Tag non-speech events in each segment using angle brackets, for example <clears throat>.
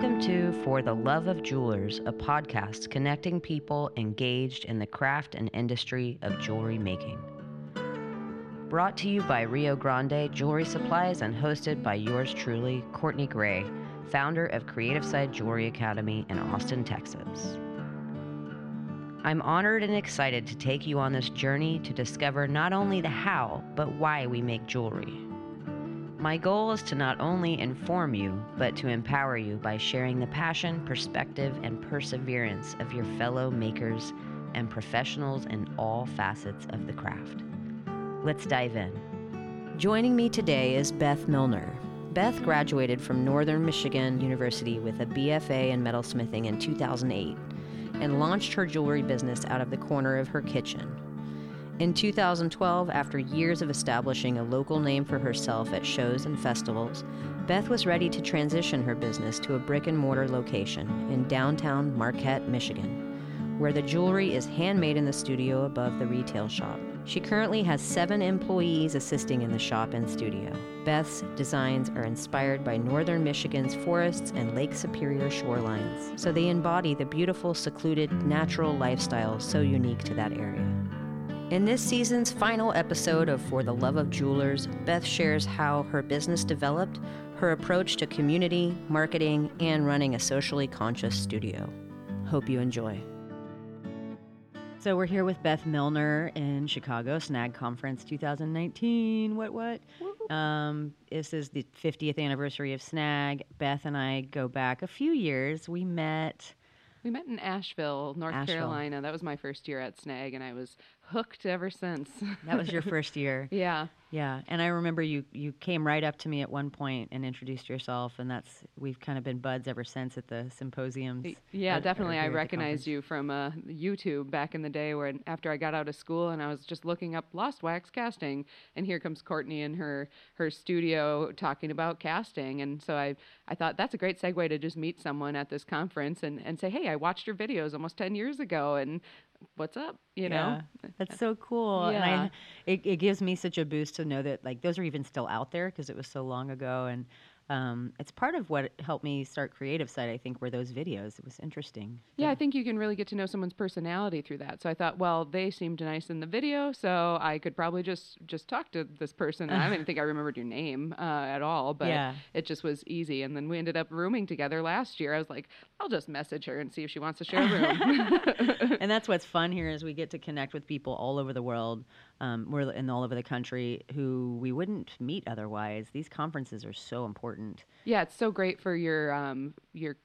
Welcome to For the Love of Jewelers, a podcast connecting people engaged in the craft and industry of jewelry making. Brought to you by Rio Grande Jewelry Supplies and hosted by yours truly, Courtney Gray, founder of Creative Side Jewelry Academy in Austin, Texas. I'm honored and excited to take you on this journey to discover not only the how, but why we make jewelry. My goal is to not only inform you, but to empower you by sharing the passion, perspective, and perseverance of your fellow makers and professionals in all facets of the craft. Let's dive in. Joining me today is Beth Milner. Beth graduated from Northern Michigan University with a BFA in metalsmithing in 2008 and launched her jewelry business out of the corner of her kitchen. In 2012, after years of establishing a local name for herself at shows and festivals, Beth was ready to transition her business to a brick and mortar location in downtown Marquette, Michigan, where the jewelry is handmade in the studio above the retail shop. She currently has seven employees assisting in the shop and studio. Beth's designs are inspired by northern Michigan's forests and Lake Superior shorelines, so they embody the beautiful, secluded, natural lifestyle so unique to that area. In this season's final episode of For the Love of Jewelers, Beth shares how her business developed, her approach to community, marketing, and running a socially conscious studio. Hope you enjoy. So we're here with Beth Milner in Chicago, Snag Conference 2019. What what? Um, this is the 50th anniversary of Snag. Beth and I go back a few years. We met. We met in Asheville, North Asheville. Carolina. That was my first year at Snag, and I was hooked ever since. That was your first year. <laughs> yeah. Yeah, and I remember you you came right up to me at one point and introduced yourself, and that's we've kind of been buds ever since at the symposiums. Yeah, or definitely. I at recognized you from uh, YouTube back in the day, where after I got out of school and I was just looking up lost wax casting, and here comes Courtney in her her studio talking about casting, and so I I thought that's a great segue to just meet someone at this conference and and say, hey, I watched your videos almost ten years ago, and what's up? You know? Yeah, that's so cool. And I, it, it gives me such a boost to know that like those are even still out there because it was so long ago. And um, it's part of what helped me start Creative Side, I think, were those videos. It was interesting. Yeah, I think you can really get to know someone's personality through that. So I thought, well, they seemed nice in the video, so I could probably just just talk to this person. I <laughs> didn't think I remembered your name uh, at all, but Yeah. it just was easy. And then we ended up rooming together last year. I was like, I'll just message her and see if she wants to share a room. <laughs> <laughs> and that's what's fun here is we get to connect with people all over the world um, we're in all over the country who we wouldn't meet otherwise. These conferences are so important. Yeah, it's so great for your um, your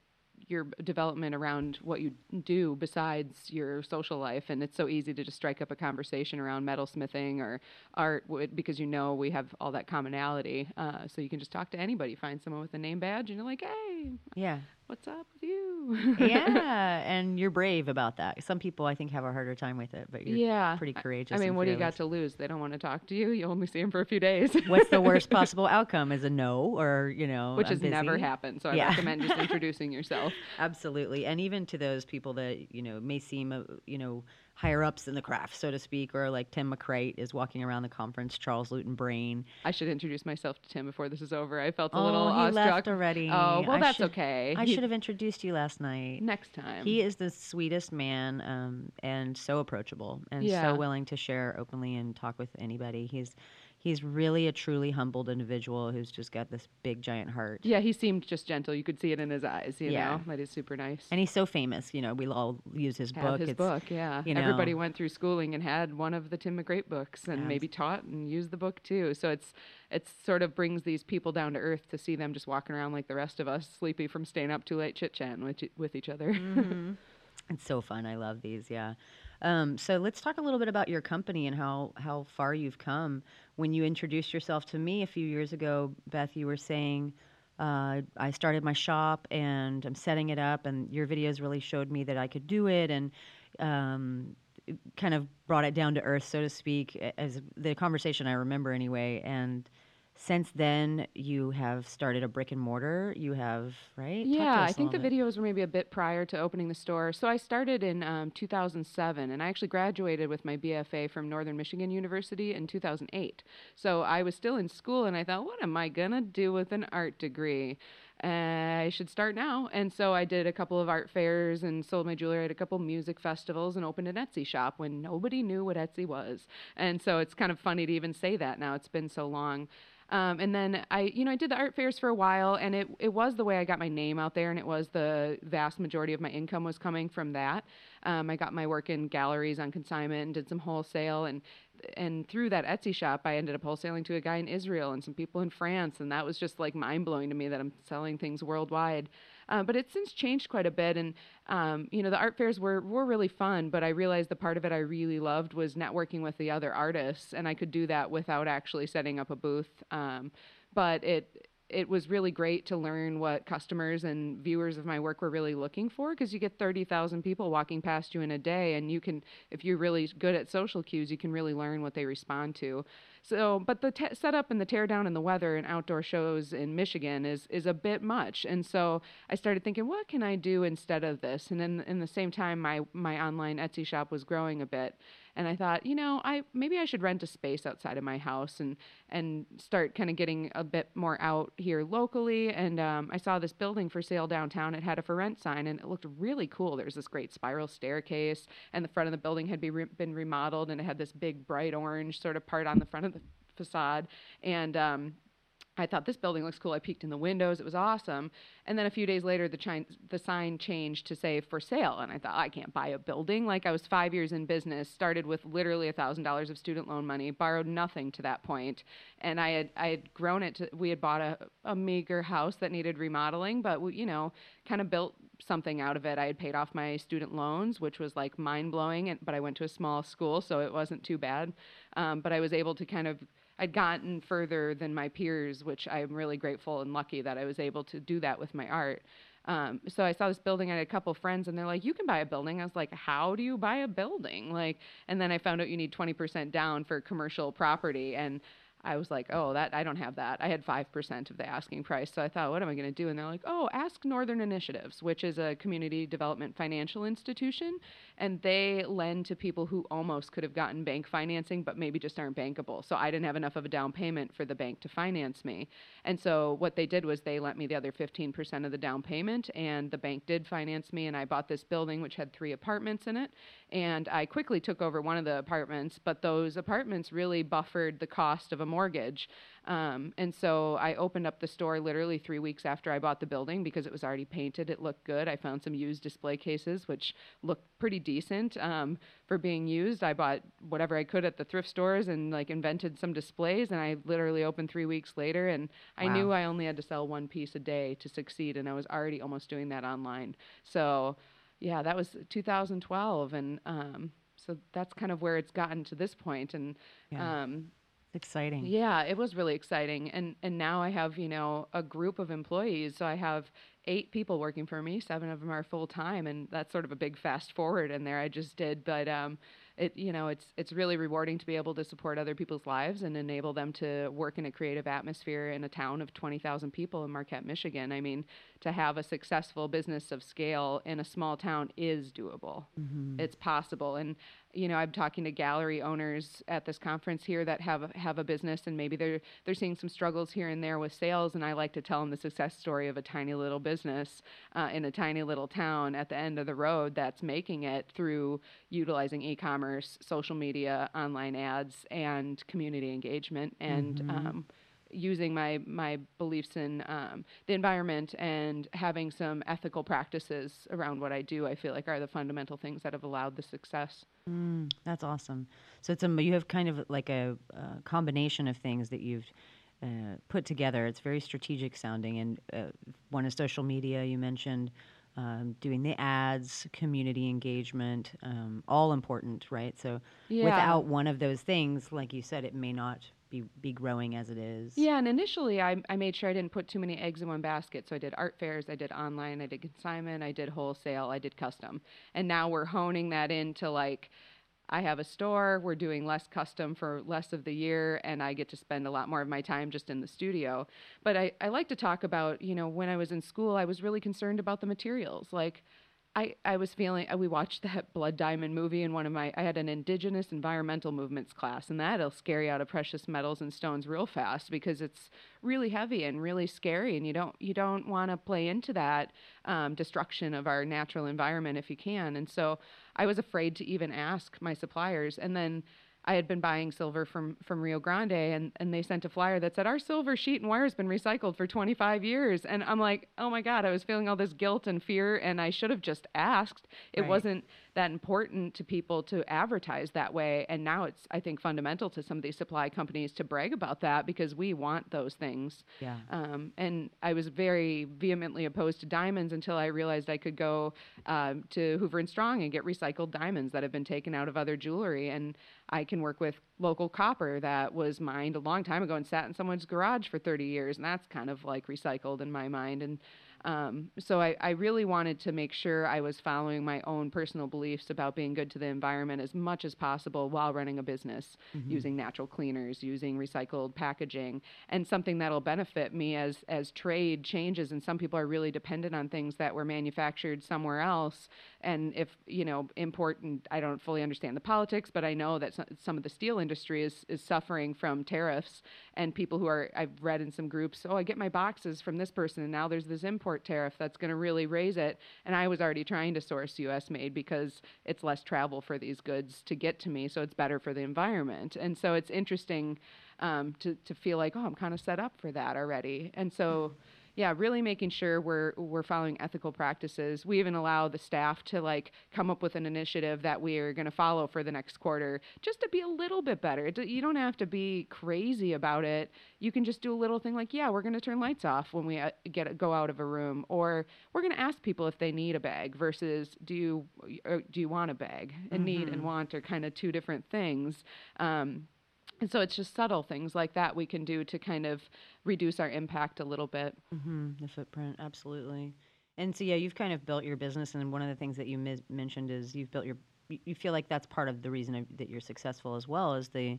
your development around what you do besides your social life. And it's so easy to just strike up a conversation around metalsmithing or art because you know we have all that commonality. Uh, so you can just talk to anybody find someone with a name badge and you're like hey yeah. What's up with you? Yeah <laughs> and you're brave about that. Some people i think have a harder time with it but you're yeah. pretty courageous i mean what do you got to lose? They don't want to talk to you? You only see them for a few days? <laughs> What's the worst <laughs> possible outcome? Is a no or you know which I'm has never happened so i Yeah. recommend just introducing yourself. Absolutely, and even to those people that you know may seem uh, you know higher ups in the craft, so to speak, or like Tim McCreight is walking around the conference, Charles Lewton-Brain. I should introduce myself to Tim before this is over. I felt a oh, little he awestruck. left already. Oh, well, I that's should- okay. I He- should have introduced you last night. next time. He is the sweetest man um, and so approachable and Yeah. so willing to share openly and talk with anybody. He's he's really a truly humbled individual who's just got this big giant heart. yeah, he seemed just gentle. You could see it in his eyes. You Yeah. know, that is super nice. And he's so famous, you know. We all use his Have book. his It's- book, yeah. you know- Everybody went through schooling and had one of the Tim McCreight books, and Abs- maybe taught and used the book too. So it's it's sort of brings these people down to earth to see them just walking around like the rest of us, sleepy from staying up too late, chit chatting with with each other. Mm-hmm. <laughs> It's so fun. I love these. Yeah. Um, so let's talk a little bit about your company and how how far you've come. When you introduced yourself to me a few years ago, Beth, you were saying. Uh, I started my shop and I'm setting it up, and your videos really showed me that I could do it, and um, kind of brought it down to earth, so to speak, as the conversation I remember anyway. And since then, you have started a brick and mortar. You have right? Yeah, i think the bit. videos were maybe a bit prior to opening the store. So I started in um, 2007, and I actually graduated with my BFA from Northern Michigan University in 2008. So I was still in school, and I thought, what am I gonna do with an art degree? I should start now. And so I did a couple of art fairs and sold my jewelry at a couple music festivals and opened an Etsy shop when nobody knew what Etsy was. And so it's kind of funny to even say that now. It's been so long. Um, and then I, you know, I did the art fairs for a while, and it it was the way I got my name out there, and it was the vast majority of my income was coming from that. Um, I got my work in galleries on consignment and did some wholesale, and and through that Etsy shop, I ended up wholesaling to a guy in Israel and some people in France, and that was just like mind blowing to me that I'm selling things worldwide. Uh, but it's since changed quite a bit, and um, you know the art fairs were were really fun. But I realized the part of it I really loved was networking with the other artists, and I could do that without actually setting up a booth. Um, but it it was really great to learn what customers and viewers of my work were really looking for because you get 30,000 people walking past you in a day and you can if you're really good at social cues you can really learn what they respond to so, but the setup and the teardown and the weather and outdoor shows in Michigan is is a bit much. And so I started thinking, what can I do instead of this? And then in the same time, my my online Etsy shop was growing a bit and I thought, you know, I maybe I should rent a space outside of my house and and start kind of getting a bit more out here locally. And um, I saw this building for sale downtown. It had a for rent sign, and it looked really cool. There was this great spiral staircase, and the front of the building had be re- been remodeled, and it had this big bright orange sort of part on the front of the facade. And um, I thought this building looks cool. I peeked in the windows. It was awesome. And then a few days later, the, chi- the sign changed to say for sale. And I thought, I can't buy a building. Like I was five years in business, started with literally $1,000 of student loan money, borrowed nothing to that point. And I had, I had grown it to, we had bought a, a meager house that needed remodeling, but we, you know, kind of built something out of it. I had paid off my student loans, which was like mind blowing. But I went to a small school, so it wasn't too bad. Um, but I was able to kind of I'd gotten further than my peers, which I'm really grateful and lucky that I was able to do that with my art. Um, so I saw this building. I had a couple friends, and they're like, "You can buy a building." I was like, "How do you buy a building?" Like, and then I found out you need 20% down for commercial property, and I was like, oh, that I don't have that. I had 5% of the asking price. So I thought, what am I going to do? And they're like, oh, ask Northern Initiatives, which is a community development financial institution. And they lend to people who almost could have gotten bank financing, but maybe just aren't bankable. So I didn't have enough of a down payment for the bank to finance me. And so what they did was they lent me the other 15% of the down payment, and the bank did finance me. And I bought this building, which had three apartments in it. And I quickly took over one of the apartments, but those apartments really buffered the cost of a mortgage. Um, and so I opened up the store literally three weeks after I bought the building because it was already painted. It looked good. I found some used display cases, which looked pretty decent um, for being used. I bought whatever I could at the thrift stores and like invented some displays. And I literally opened three weeks later. And I knew I only had to sell one piece a day to succeed. And I was already almost doing that online. So yeah, that was 2012. And um, so that's kind of where it's gotten to this point. And Yeah. um, Exciting. yeah, it was really exciting. And and now I have, you know, a group of employees. So I have eight people working for me. Seven of them are full time and that's sort of a big fast forward in there I just did. But um it you know, it's it's really rewarding to be able to support other people's lives and enable them to work in a creative atmosphere in a town of 20,000 people in Marquette, Michigan. I mean, to have a successful business of scale in a small town is doable. It's possible. And you know, I'm talking to gallery owners at this conference here that have have a business and maybe they're they're seeing some struggles here and there with sales. And I like to tell them the success story of a tiny little business uh, in a tiny little town at the end of the road that's making it through utilizing e-commerce, social media, online ads, and community engagement and. Um, using my my beliefs in um, the environment and having some ethical practices around what I do, I feel like are the fundamental things that have allowed the success. Mm, that's awesome. So it's a you have kind of like a, uh combination of things that you've uh, put together. It's very strategic sounding, and uh, one is social media. You mentioned um, doing the ads, community engagement, um, all important, right? So Yeah. without one of those things, like you said, it may not be be growing as it is. Yeah, and initially I, I made sure I didn't put too many eggs in one basket. So I did art fairs, I did online, I did consignment, I did wholesale, I did custom. And now we're honing that into like, I have a store, we're doing less custom for less of the year, and I get to spend a lot more of my time just in the studio. But I, I like to talk about, you know, when I was in school, I was really concerned about the materials. Like, I, I was feeling uh, we watched that blood diamond movie in one of my i had an indigenous environmental movements class and that'll scare you out of precious metals and stones real fast because it's really heavy and really scary and you don't you don't want to play into that um, destruction of our natural environment if you can and so i was afraid to even ask my suppliers and then I had been buying silver from from Rio Grande, and and they sent a flyer that said our silver sheet and wire has been recycled for 25 years, and I'm like, oh my god, I was feeling all this guilt and fear, and I should have just asked. It Right. wasn't that important to people to advertise that way, and now it's I think fundamental to some of these supply companies to brag about that because we want those things. Yeah. Um, and I was very vehemently opposed to diamonds until I realized I could go um, to Hoover and Strong and get recycled diamonds that have been taken out of other jewelry. And I can work with local copper that was mined a long time ago and sat in someone's garage for 30 years. And that's kind of like recycled in my mind. And um, so I, I really wanted to make sure I was following my own personal beliefs about being good to the environment as much as possible while running a business using natural cleaners, using recycled packaging, and something that'll benefit me as as trade changes and some people are really dependent on things that were manufactured somewhere else. And if you know import and I don't fully understand the politics, but I know that some, some of the steel industry is is suffering from tariffs and people who are I've read in some groups, oh, I get my boxes from this person, and now there's this import tariff that's going to really raise it. And I was already trying to source U.S. made because it's less travel for these goods to get to me, so it's better for the environment. And so it's interesting um, to to feel like, oh, I'm kind of set up for that already. And so yeah, really making sure we're we're following ethical practices. We even allow the staff to like come up with an initiative that we are going to follow for the next quarter, just to be a little bit better. You don't have to be crazy about it. You can just do a little thing like, yeah, we're going to turn lights off when we uh, get go out of a room, or we're going to ask people if they need a bag versus do you or do you want a bag? And need and want are kind of two different things. Um, and so it's just subtle things like that we can do to kind of reduce our impact a little bit. hmm the footprint, absolutely. And so, yeah, you've kind of built your business, and one of the things that you mis- mentioned is you've built your. You you feel like that's part of the reason of- that you're successful as well is the,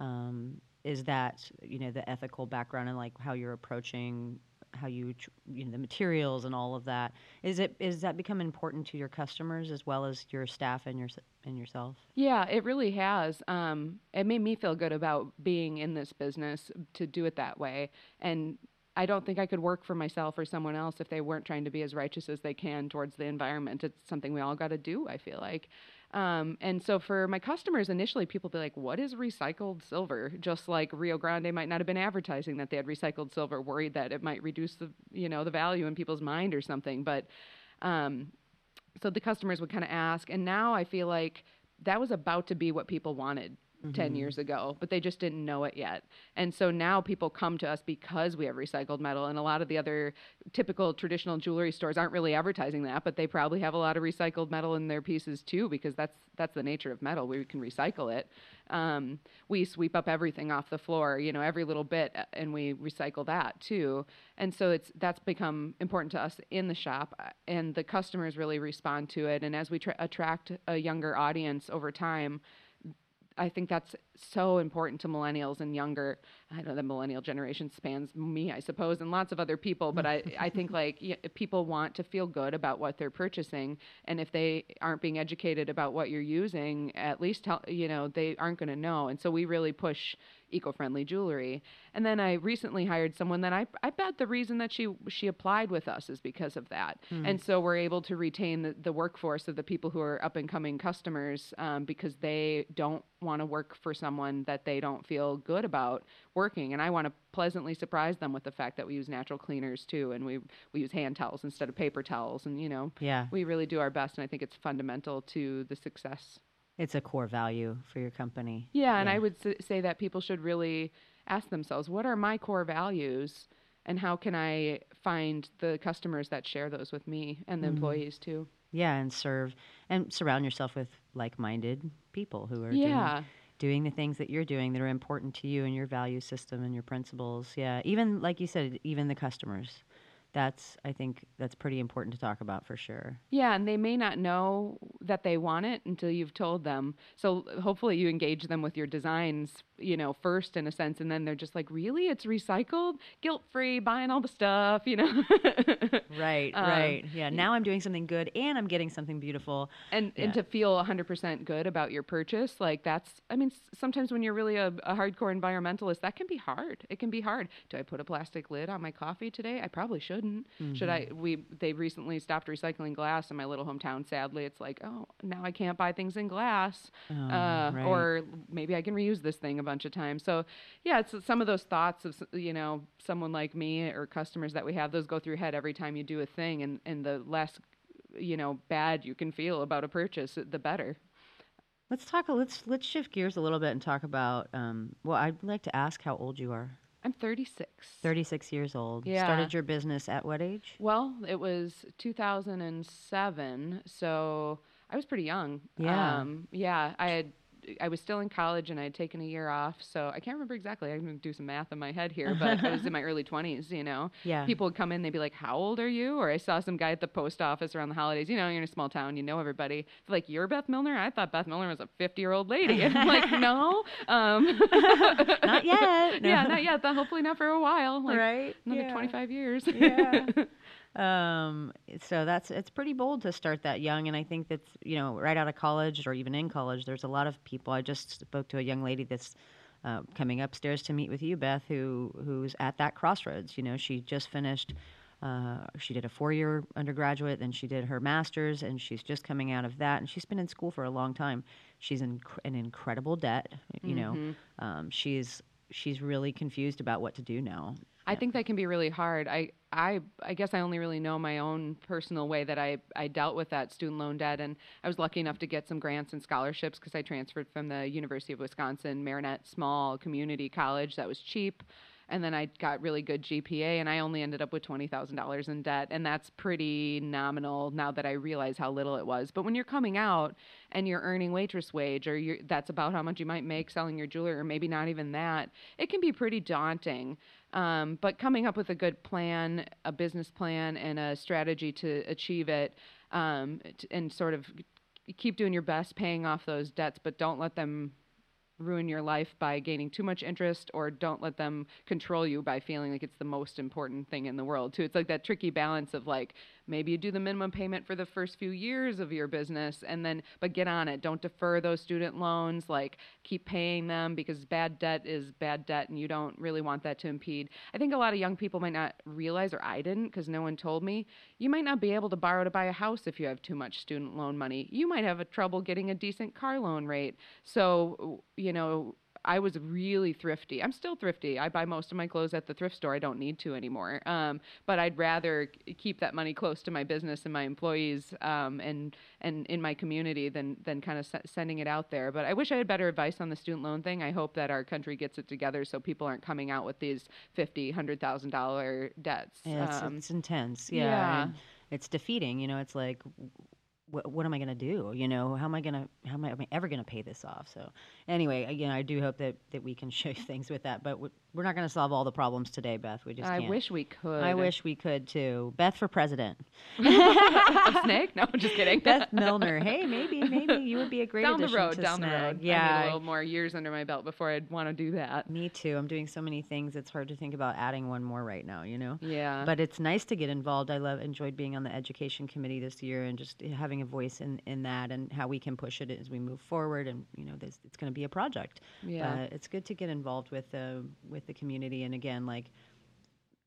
um, is that you know the ethical background and like how you're approaching how you you know the materials and all of that. Is it is that become important to your customers as well as your staff and your and yourself? Yeah, it really has. Um, it made me feel good about being in this business to do it that way. And I don't think I could work for myself or someone else if they weren't trying to be as righteous as they can towards the environment. It's something we all got to do, I feel like. Um, and so for my customers, initially people be like, what is recycled silver? Just like Rio Grande might not have been advertising that they had recycled silver, worried that it might reduce the, you know, the value in people's mind or something. But, um, so the customers would kind of ask and now i feel like that was about to be what people wanted 10 years ago but they just didn't know it yet. And so now people come to us because we have recycled metal and a lot of the other typical traditional jewelry stores aren't really advertising that but they probably have a lot of recycled metal in their pieces too because that's that's the nature of metal. We can recycle it. Um, we sweep up everything off the floor you know every little bit uh, and we recycle that too. And so it's that's become important to us in the shop uh, and the customers really respond to it. And as we tra- attract a younger audience over time I think that's so important to millennials and younger. I know the millennial generation spans me, I suppose, and lots of other people. But I, <laughs> I think like y- people want to feel good about what they're purchasing, and if they aren't being educated about what you're using, at least tell you know they aren't going to know. And so we really push eco-friendly jewelry. And then I recently hired someone that I I bet the reason that she she applied with us is because of that. And so we're able to retain the, the workforce of the people who are up and coming customers um, because they don't want to work for someone that they don't feel good about working. And I want to pleasantly surprise them with the fact that we use natural cleaners too, and we we use hand towels instead of paper towels, and you know Yeah, we really do our best. And I think it's fundamental to the success. it's a core value for your company. Yeah, and I would say that people should really ask themselves, what are my core values, and how can I find the customers that share those with me and the mm-hmm. employees too? Yeah, and serve and surround yourself with like-minded people who are Yeah. doing, doing the things that you're doing that are important to you and your value system and your principles. Yeah, even like you said, even the customers, that's I think that's pretty important to talk about for sure. Yeah, and they may not know that they want it until you've told them. So hopefully you engage them with your designs, you know, first in a sense, and then they're just like, really, it's recycled, guilt free, buying all the stuff, you know. right, <laughs> um, right. Yeah. Now I'm doing something good, and I'm getting something beautiful. And yeah. and to feel 100% good about your purchase, like that's. I mean, sometimes when you're really a, a hardcore environmentalist, that can be hard. It can be hard. Do I put a plastic lid on my coffee today? I probably shouldn't. Mm-hmm. Should I? Mm-hmm. We they recently stopped recycling glass in my little hometown. Sadly, it's like, oh, now I can't buy things in glass, oh, uh, right. or maybe I can reuse this thing bunch of times. So, yeah, it's some of those thoughts of you know someone like me or customers that we have. Those go through your head every time you do a thing, and and the less you know bad you can feel about a purchase, the better. Let's talk. Let's let's shift gears a little bit and talk about. Um, well, I'd like to ask how old you are. I'm 36. 36 years old. Yeah. Started your business at what age? Well, it was 2007, so I was pretty young. Yeah. Um, yeah, I had I was still in college and I had taken a year off, so I can't remember exactly. I'm gonna do some math in my head here, but I was in my <laughs> early 20s. You know, yeah. People would come in, they'd be like, "How old are you?" Or I saw some guy at the post office around the holidays. You know, you're in a small town, you know everybody. They're like, "You're Beth Milner?" I thought Beth Milner was a 50 year old lady. And I'm like, <laughs> "No, um, <laughs> not yet. No. Yeah, not yet. But Hopefully not for a while. Like right? Another yeah. 25 years. yeah. Um, so that's it's pretty bold to start that young, and I think that's you know right out of college or even in college, there's a lot of people. I just spoke to a young lady that's uh, coming upstairs to meet with you, Beth, who who's at that crossroads. You know, she just finished. Uh, she did a four-year undergraduate, then she did her master's, and she's just coming out of that. And she's been in school for a long time. She's in an incredible debt. You mm-hmm. know, um, she's she's really confused about what to do now. I think that can be really hard. I, I, I guess I only really know my own personal way that I, I dealt with that student loan debt, and I was lucky enough to get some grants and scholarships because I transferred from the University of Wisconsin Marinette Small Community College that was cheap and then I got really good GPA, and I only ended up with twenty thousand dollars in debt, and that's pretty nominal now that I realize how little it was. But when you're coming out and you're earning waitress wage, or that's about how much you might make selling your jewelry, or maybe not even that, it can be pretty daunting. Um, but coming up with a good plan, a business plan, and a strategy to achieve it, um, and sort of keep doing your best paying off those debts, but don't let them ruin your life by gaining too much interest or don't let them control you by feeling like it's the most important thing in the world too. It's like that tricky balance of like maybe you do the minimum payment for the first few years of your business and then but get on it. Don't defer those student loans like keep paying them because bad debt is bad debt and you don't really want that to impede. I think a lot of young people might not realize or i didn't because no one told me you might not be able to borrow to buy a house if you have too much student loan money. You might have a trouble getting a decent car loan rate. So you know I was really thrifty. I'm still thrifty. I buy most of my clothes at the thrift store. I don't need to anymore. Um, but I'd rather keep that money close to my business and my employees um, and and in my community than than kind of s- sending it out there. But I wish I had better advice on the student loan thing. I hope that our country gets it together so people aren't coming out with these fifty, hundred thousand dollar debts. Yeah, it's, um, it's intense. Yeah. yeah. It's defeating. You know, it's like what, what am I going to do? You know, how am I going to, how am I, am I ever going to pay this off? So anyway, again, I do hope that, that we can <laughs> show things with that, but we're not going to solve all the problems today, Beth. We just I can't. wish we could. I wish we could too. Beth for president. <laughs> a snake? No, I'm just kidding. Beth Milner. Hey, maybe, maybe <laughs> you would be a great down the road. down Snag. the road. Yeah, I need a little more years under my belt before I'd want to do that. Me too. I'm doing so many things. It's hard to think about adding one more right now. You know. Yeah. But it's nice to get involved. I love enjoyed being on the education committee this year and just having a voice in in that and how we can push it as we move forward. And you know, this, it's going to be a project. Yeah. But it's good to get involved with the with the community and again again like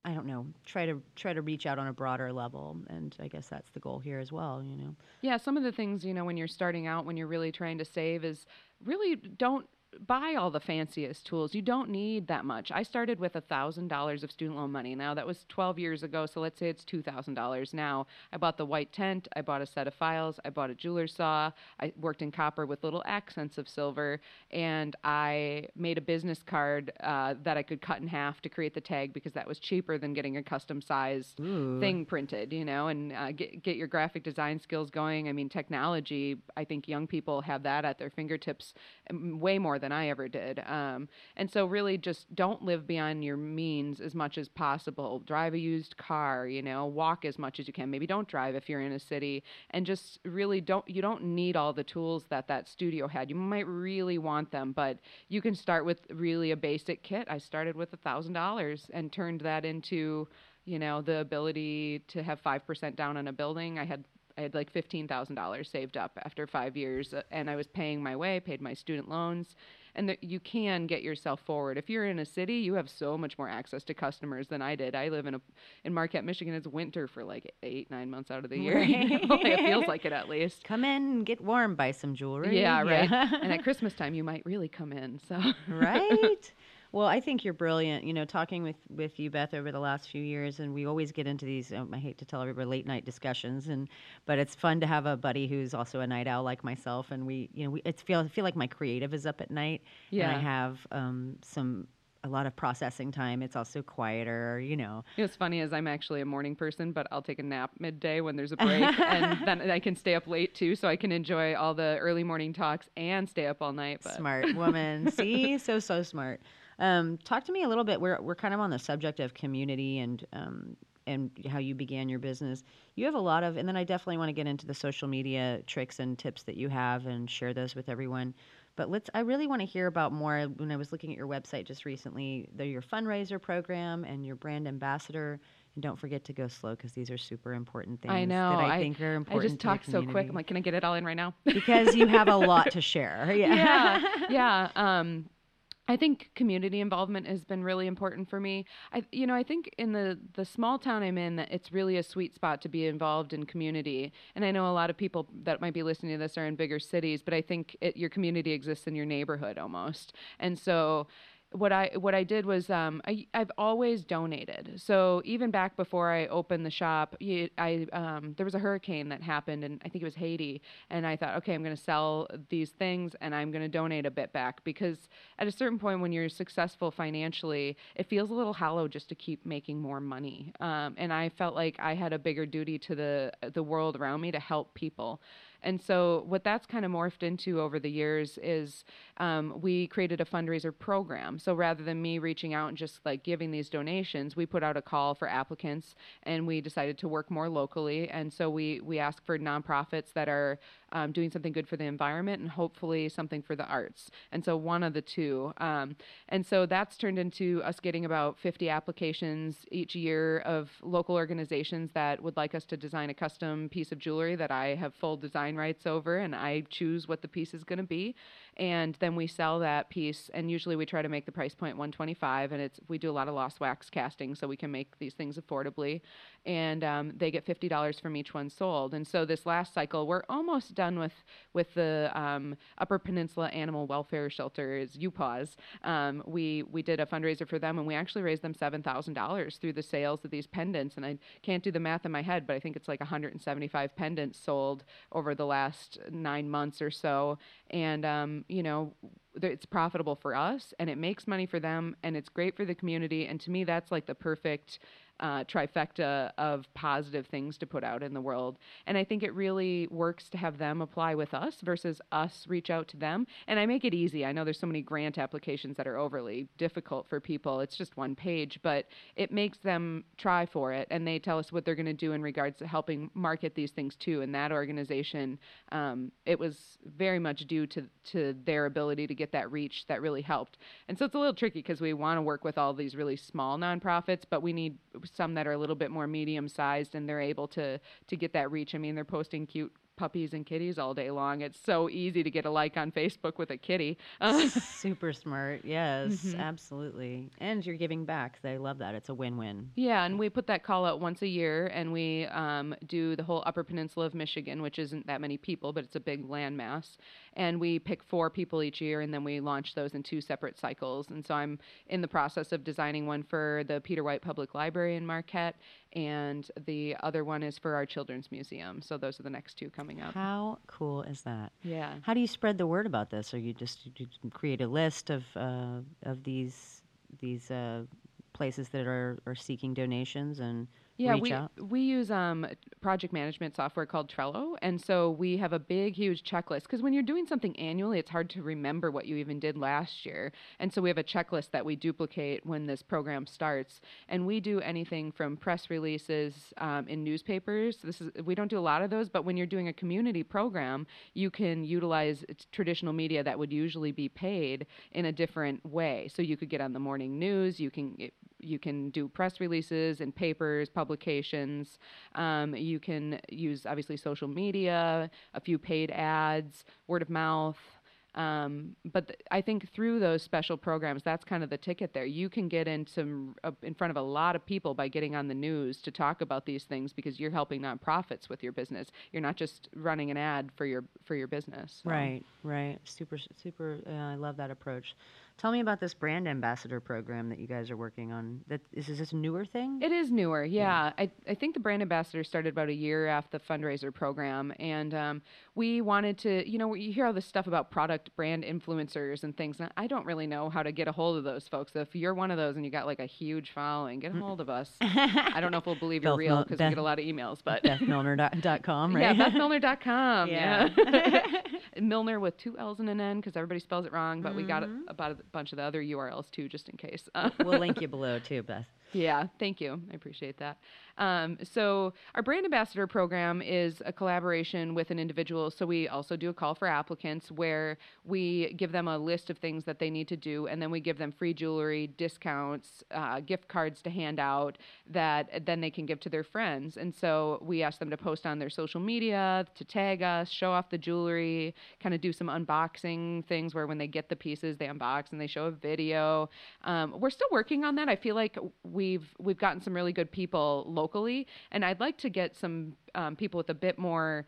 I don't know, try to try to reach out on a broader level, and I guess that's the goal here as well. You know. Yeah, some of the things you know when you're starting out, when you're really trying to save, is really don't buy all the fanciest tools. You don't need that much. I started with $1,000 of student loan money. Now, that was 12 years ago, so let's say it's $2,000 now. I bought the white tent, I bought a set of files, I bought a jeweler's saw, I worked in copper with little accents of silver, and I made a business card uh, that I could cut in half to create the tag because that was cheaper than getting a custom sized thing printed, you know, and uh, get, get your graphic design skills going. I mean, technology, I think young people have that at their fingertips way more more than I ever did. Um, and so, really, just don't live beyond your means as much as possible. Drive a used car, you know, walk as much as you can. Maybe don't drive if you're in a city, and just really don't. You don't need all the tools that that studio had. You might really want them, but you can start with really a basic kit. I started with a thousand dollars and turned that into you know the ability to have 5% down on a building i had I had like $15,000 saved up after five years, uh, and I was paying my way, paid my student loans, and that you can get yourself forward. If you're in a city, you have so much more access to customers than I did. I live in a in Marquette, Michigan. It's winter for like eight, nine months out of the year. Right. <laughs> You know? it feels like it at least. Come in get warm, buy some jewelry. Yeah, right. and at <laughs> Christmas time, you might really come in. So right. Well, I think you're brilliant. You know, talking with with you, Beth, over the last few years, and we always get into these. Um, I hate to tell everybody late night discussions, and but it's fun to have a buddy who's also a night owl like myself, and we, you know, we it's feel I feel like my creative is up at night, and I have um, some a lot of processing time. It's also quieter, you know. It's funny as I'm actually a morning person, but I'll take a nap midday when there's a <laughs> break, and then I can stay up late too, so I can enjoy all the early morning talks and stay up all night. But Smart woman. See, so so smart. Um, talk to me a little bit. We're we're kind of on the subject of community and um, and how you began your business. You have a lot of, and then I definitely want to get into the social media tricks and tips that you have and share those with everyone. But let's. I really want to hear about more. When I was looking at your website just recently, the, your fundraiser program and your brand ambassador. And don't forget to go slow because these are super important things I know. that I, think are important. I just talk so quick. I'm like, can I get it all in right now? because you have a lot to share. <laughs> Yeah. yeah, yeah. Um, I think community involvement has been really important for me. I, you know, I think in the the small town I'm in, that it's really a sweet spot to be involved in community. And I know a lot of people that might be listening to this are in bigger cities, but I think it, your community exists in your neighborhood almost. And so what I what I did was um, I I've always donated. So even back before I opened the shop, I um, there was a hurricane that happened, and I think it was Haiti, and I thought, okay, I'm going to sell these things, and I'm going to donate a bit back because at a certain point when you're successful financially, it feels a little hollow just to keep making more money. Um, and I felt like I had a bigger duty to the the world around me to help people. And so, what that's kind of morphed into over the years is um, we created a fundraiser program. So, rather than me reaching out and just like giving these donations, we put out a call for applicants and we decided to work more locally. And so, we, we ask for nonprofits that are um, doing something good for the environment and hopefully something for the arts. And so, one of the two. Um, and so, that's turned into us getting about 50 applications each year of local organizations that would like us to design a custom piece of jewelry that I have full design rights over and I choose what the piece is going to be. And then we sell that piece, and usually we try to make the price point 125. And it's we do a lot of lost wax casting, so we can make these things affordably. And um, they get fifty dollars from each one sold. And so this last cycle, we're almost done with with the um, Upper Peninsula Animal Welfare Shelter, is UPAWS. Um, we we did a fundraiser for them, and we actually raised them seven thousand dollars through the sales of these pendants. And I can't do the math in my head, but I think it's like 175 pendants sold over the last nine months or so. And um, you know, it's profitable for us, and it makes money for them, and it's great for the community. And to me, that's like the perfect uh, trifecta of positive things to put out in the world. And I think it really works to have them apply with us versus us reach out to them. And I make it easy. I know there's so many grant applications that are overly difficult for people. It's just one page, but it makes them try for it. And they tell us what they're going to do in regards to helping market these things too. And that organization, um, it was very much due to, to their ability to get that reach that really helped. And so it's a little tricky because we want to work with all these really small nonprofits, but we need some that are a little bit more medium sized and they're able to to get that reach. I mean, they're posting cute puppies and kitties all day long. It's so easy to get a like on Facebook with a kitty. <laughs> Super smart. Yes, Mhm. absolutely. And you're giving back. They love that. It's a win-win. yeah, and we put that call out once a year, and we um, do the whole Upper Peninsula of Michigan, which isn't that many people, but it's a big landmass. And we pick four people each year, and then we launch those in two separate cycles. And so I'm in the process of designing one for the Peter White Public Library in Marquette, and the other one is for our Children's Museum. So those are the next two coming up. How cool is that? Yeah. How do you spread the word about this? Or you just you create a list of uh, of these these uh, places that are, are seeking donations and Yeah, we out? we use um project management software called Trello, and so we have a big, huge checklist. Because when you're doing something annually, it's hard to remember what you even did last year, and so we have a checklist that we duplicate when this program starts. And we do anything from press releases um, in newspapers. This is we don't do a lot of those, but when you're doing a community program, you can utilize traditional media that would usually be paid in a different way. So you could get on the morning news. You can you can do press releases and papers, publications. Um, you can use obviously social media, a few paid ads, word of mouth. Um, but th- I think through those special programs, that's kind of the ticket there. You can get in some uh, in front of a lot of people by getting on the news to talk about these things because you're helping nonprofits with your business. You're not just running an ad for your for your business. so. Right, right. Super, super. Uh, I love that approach. Tell me about this brand ambassador program that you guys are working on. That is, is this a newer thing? It is newer, yeah. I, I think the brand ambassador started about a year after the fundraiser program, and um, we wanted to, you know, you hear all this stuff about product brand influencers and things. And I don't really know how to get a hold of those folks. So if you're one of those and you got like a huge following, get a hold of us. <laughs> I don't know if we'll believe you're Beth real because we get a lot of emails, but BethMilner.com, <laughs> right? yeah, BethMilner.com. <laughs> Yeah. Yeah, Milner with two L's and an N because everybody spells it wrong. But we got Mm-hmm. about a bunch of the other URLs too, just in case. we'll link <laughs> you below too, Beth. Yeah, thank you. I appreciate that. Um, so, our brand ambassador program is a collaboration with an individual. So, we also do a call for applicants where we give them a list of things that they need to do, and then we give them free jewelry, discounts, uh, gift cards to hand out that then they can give to their friends. And so, we ask them to post on their social media, to tag us, show off the jewelry, kind of do some unboxing things where when they get the pieces, they unbox and they show a video. Um, we're still working on that. I feel like we've we've gotten some really good people locally, and I'd like to get some um, people with a bit more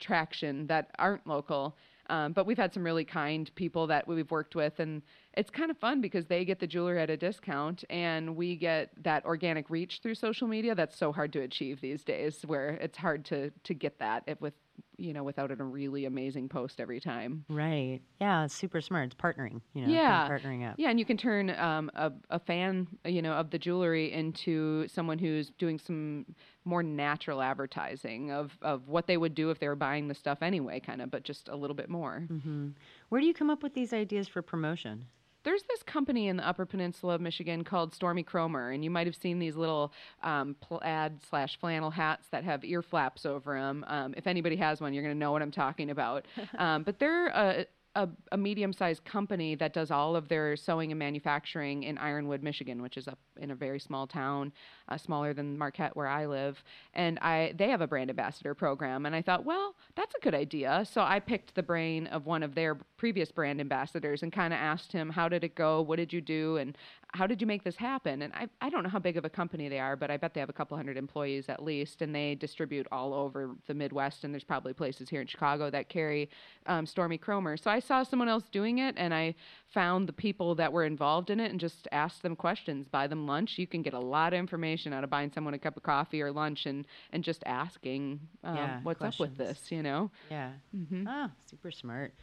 traction that aren't local. Um, but we've had some really kind people that we've worked with, and it's kind of fun because they get the jewelry at a discount, and we get that organic reach through social media. That's so hard to achieve these days, where it's hard to to get that with you know without a really amazing post every time. Right. Yeah, it's super smart. It's partnering, you know, Yeah. partnering up. Yeah, and you can turn um, a, a fan, you know, of the jewelry into someone who's doing some more natural advertising of, of what they would do if they were buying the stuff anyway, kind of, but just a little bit more. hmm Where do you come up with these ideas for promotion? There's this company in the Upper Peninsula of Michigan called Stormy Kromer, and you might have seen these little um, plaid slash flannel hats that have ear flaps over them. Um, if anybody has one, you're going to know what I'm talking about. <laughs> um, but they're a, a, a medium-sized company that does all of their sewing and manufacturing in Ironwood, Michigan, which is up in a very small town, uh, smaller than Marquette, where I live. And I they have a brand ambassador program, and I thought, well, that's a good idea. So I picked the brain of one of their previous brand ambassadors and kind of asked him, how did it go? What did you do? And how did you make this happen? And I, I don't know how big of a company they are, but I bet they have a couple hundred employees at least, and they distribute all over the Midwest. And there's probably places here in Chicago that carry um, Stormy Kromer. So I saw someone else doing it, and I found the people that were involved in it and just asked them questions, buy them lunch. You can get a lot of information out of buying someone a cup of coffee or lunch and, and just asking um, Yeah, what's up with this, you know? Yeah. hmm Ah, super smart.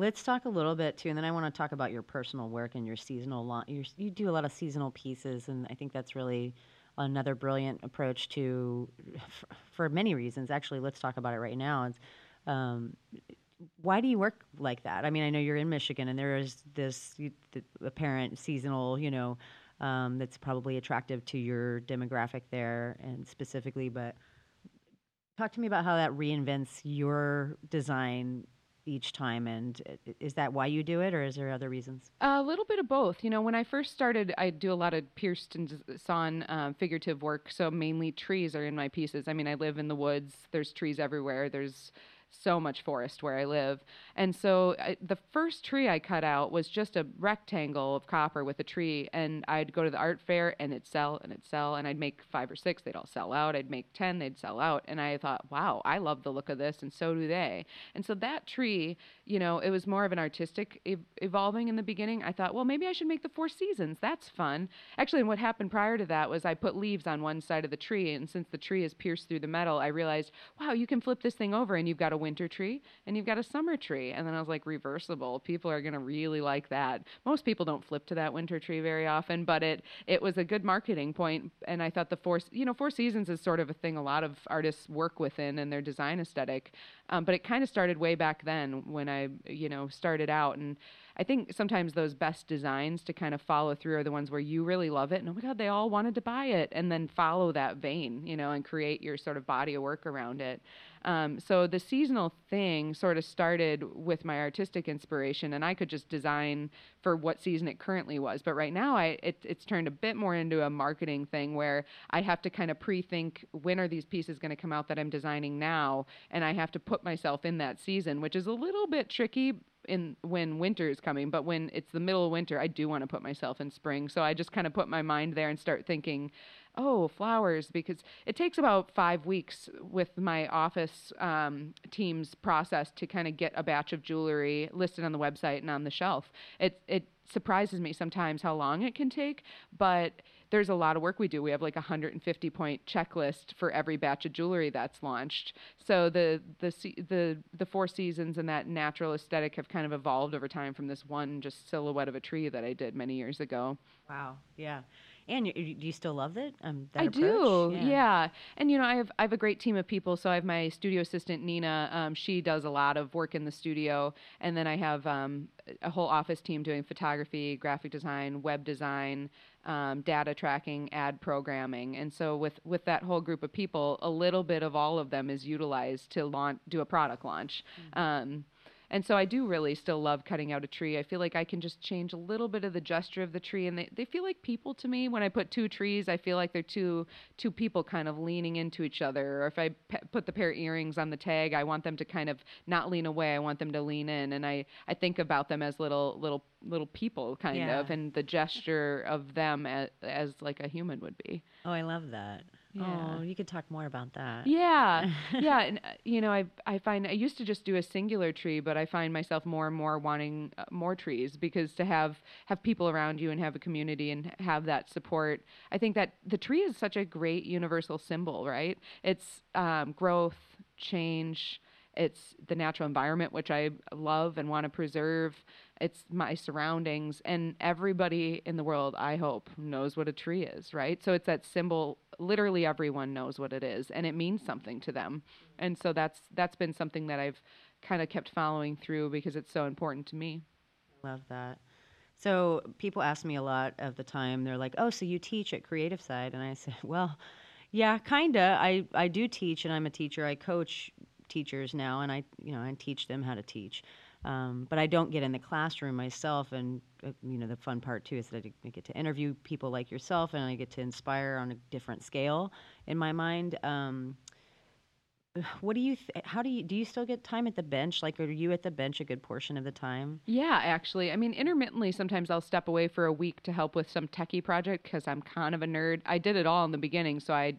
Let's talk a little bit too, and then I want to talk about your personal work and your seasonal. Your, you do a lot of seasonal pieces, and I think that's really another brilliant approach to, f- for many reasons. Actually, let's talk about it right now. It's, um, why do you work like that? I mean, I know you're in Michigan, and there is this you- th- apparent seasonal, you know, um, that's probably attractive to your demographic there, and specifically, but talk to me about how that reinvents your design each time and is that why you do it or is there other reasons A little bit of both. You know, when I first started, I do a lot of pierced and sawn um, figurative work. So mainly trees are in my pieces. I mean, I live in the woods. There's trees everywhere. There's so much forest where I live. And so I, the first tree I cut out was just a rectangle of copper with a tree. And I'd go to the art fair and it'd sell and it'd sell. And I'd make five or six. They'd all sell out. I'd make 10. They'd sell out. And I thought, wow, I love the look of this. And so do they. And so that tree, you know, it was more of an artistic ev- evolving in the beginning. I thought, well, maybe I should make the four seasons. That's fun. Actually, and what happened prior to that was I put leaves on one side of the tree. And since the tree is pierced through the metal, I realized, wow, you can flip this thing over and you've got a winter tree and you've got a summer tree. And then I was like, reversible. People are going to really like that. Most people don't flip to that winter tree very often, but it it was a good marketing point. And I thought the four you know four seasons is sort of a thing a lot of artists work within in their design aesthetic. Um, but it kind of started way back then when I you know started out and I think sometimes those best designs to kind of follow through are the ones where you really love it and oh my god they all wanted to buy it and then follow that vein you know and create your sort of body of work around it um, so the seasonal thing sort of started with my artistic inspiration and i could just design for what season it currently was but right now I, it, it's turned a bit more into a marketing thing where i have to kind of pre-think when are these pieces going to come out that i'm designing now and i have to put myself in that season which is a little bit tricky in when winter is coming, but when it's the middle of winter, I do want to put myself in spring. So I just kind of put my mind there and start thinking, oh, flowers, because it takes about five weeks with my office um, team's process to kind of get a batch of jewelry listed on the website and on the shelf. It it surprises me sometimes how long it can take, but there's a lot of work we do. We have like a 150 point checklist for every batch of jewelry that's launched. So the the the the four seasons and that natural aesthetic have kind of evolved over time from this one just silhouette of a tree that I did many years ago. Wow. Yeah. And you, do you still love it? Um, I approach? do, yeah. yeah. And you know, I have I have a great team of people. So I have my studio assistant Nina. Um, she does a lot of work in the studio, and then I have um, a whole office team doing photography, graphic design, web design, um, data tracking, ad programming, and so with with that whole group of people, a little bit of all of them is utilized to launch do a product launch. Mm-hmm. Um, and so I do really still love cutting out a tree. I feel like I can just change a little bit of the gesture of the tree, and they, they feel like people to me. When I put two trees, I feel like they're two two people kind of leaning into each other. Or if I put the pair of earrings on the tag, I want them to kind of not lean away. I want them to lean in, and I I think about them as little little little people kind yeah. of, and the gesture of them as, as like a human would be. Oh, I love that. Yeah. Oh, you could talk more about that. Yeah, <laughs> yeah, and uh, you know, I I find I used to just do a singular tree, but I find myself more and more wanting uh, more trees because to have have people around you and have a community and have that support. I think that the tree is such a great universal symbol, right? It's um, growth, change. It's the natural environment, which I love and want to preserve it's my surroundings and everybody in the world i hope knows what a tree is right? So it's that symbol literally everyone knows what it is and it means something to them. And so that's that's been something that i've kind of kept following through because it's so important to me. Love that. So people ask me a lot of the time they're like oh so you teach at creative side? And i say <laughs> well yeah kinda. I i do teach and i'm a teacher. I coach teachers now and i you know i teach them how to teach um, but I don't get in the classroom myself, and uh, you know the fun part too is that I get to interview people like yourself, and I get to inspire on a different scale in my mind. Um, <sighs> what do you th- how do you do you still get time at the bench? Like are you at the bench a good portion of the time? Yeah actually. I mean intermittently sometimes i'll step away for a week to help with some techie project because i'm kind of a nerd. I did it all in the beginning so i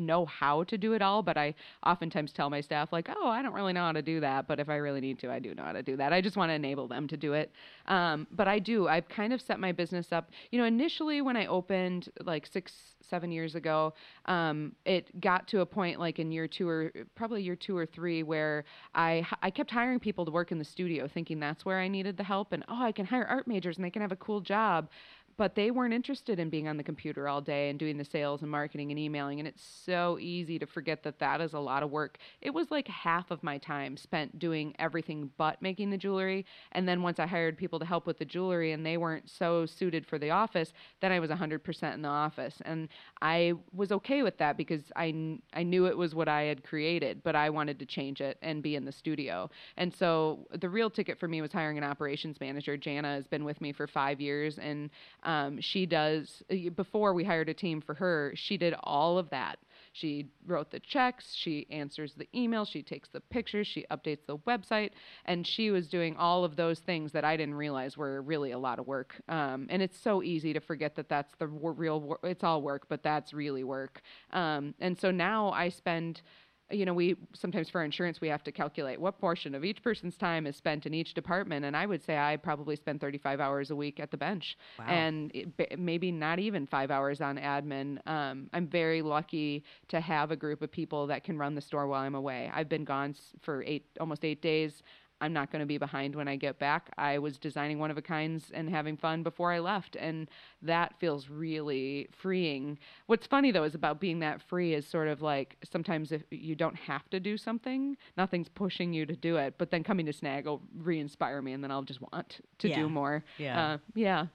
know how to do it all, but I oftentimes tell my staff, like, oh, I don't really know how to do that, but if I really need to, I do know how to do that. I just want to enable them to do it. Um, but I do. I've kind of set my business up. You know, initially when I opened like six, seven years ago, um, it got to a point like in year two or probably year two or three where I, I kept hiring people to work in the studio thinking that's where I needed the help and, oh, I can hire art majors and they can have a cool job but they weren't interested in being on the computer all day and doing the sales and marketing and emailing and it's so easy to forget that that is a lot of work. It was like half of my time spent doing everything but making the jewelry and then once i hired people to help with the jewelry and they weren't so suited for the office then i was 100% in the office. And i was okay with that because i i knew it was what i had created but i wanted to change it and be in the studio. And so the real ticket for me was hiring an operations manager. Jana has been with me for five years and um, she does, uh, before we hired a team for her, she did all of that. She wrote the checks, she answers the emails, she takes the pictures, she updates the website, and she was doing all of those things that I didn't realize were really a lot of work. Um, and it's so easy to forget that that's the real work. It's all work, but that's really work. Um, and so now I spend you know, we sometimes for insurance we have to calculate what portion of each person's time is spent in each department, and I would say I probably spend 35 hours a week at the bench, Wow. and it, maybe not even five hours on admin. Um, I'm very lucky to have a group of people that can run the store while I'm away. I've been gone s- for eight, almost eight days. I'm not going to be behind when I get back. I was designing one of a kinds and having fun before I left, and that feels really freeing. What's funny though is about being that free is sort of like sometimes if you don't have to do something, nothing's pushing you to do it, but then coming to Snag will re-inspire me, and then I'll just want to Yeah. do more. Yeah. uh, yeah.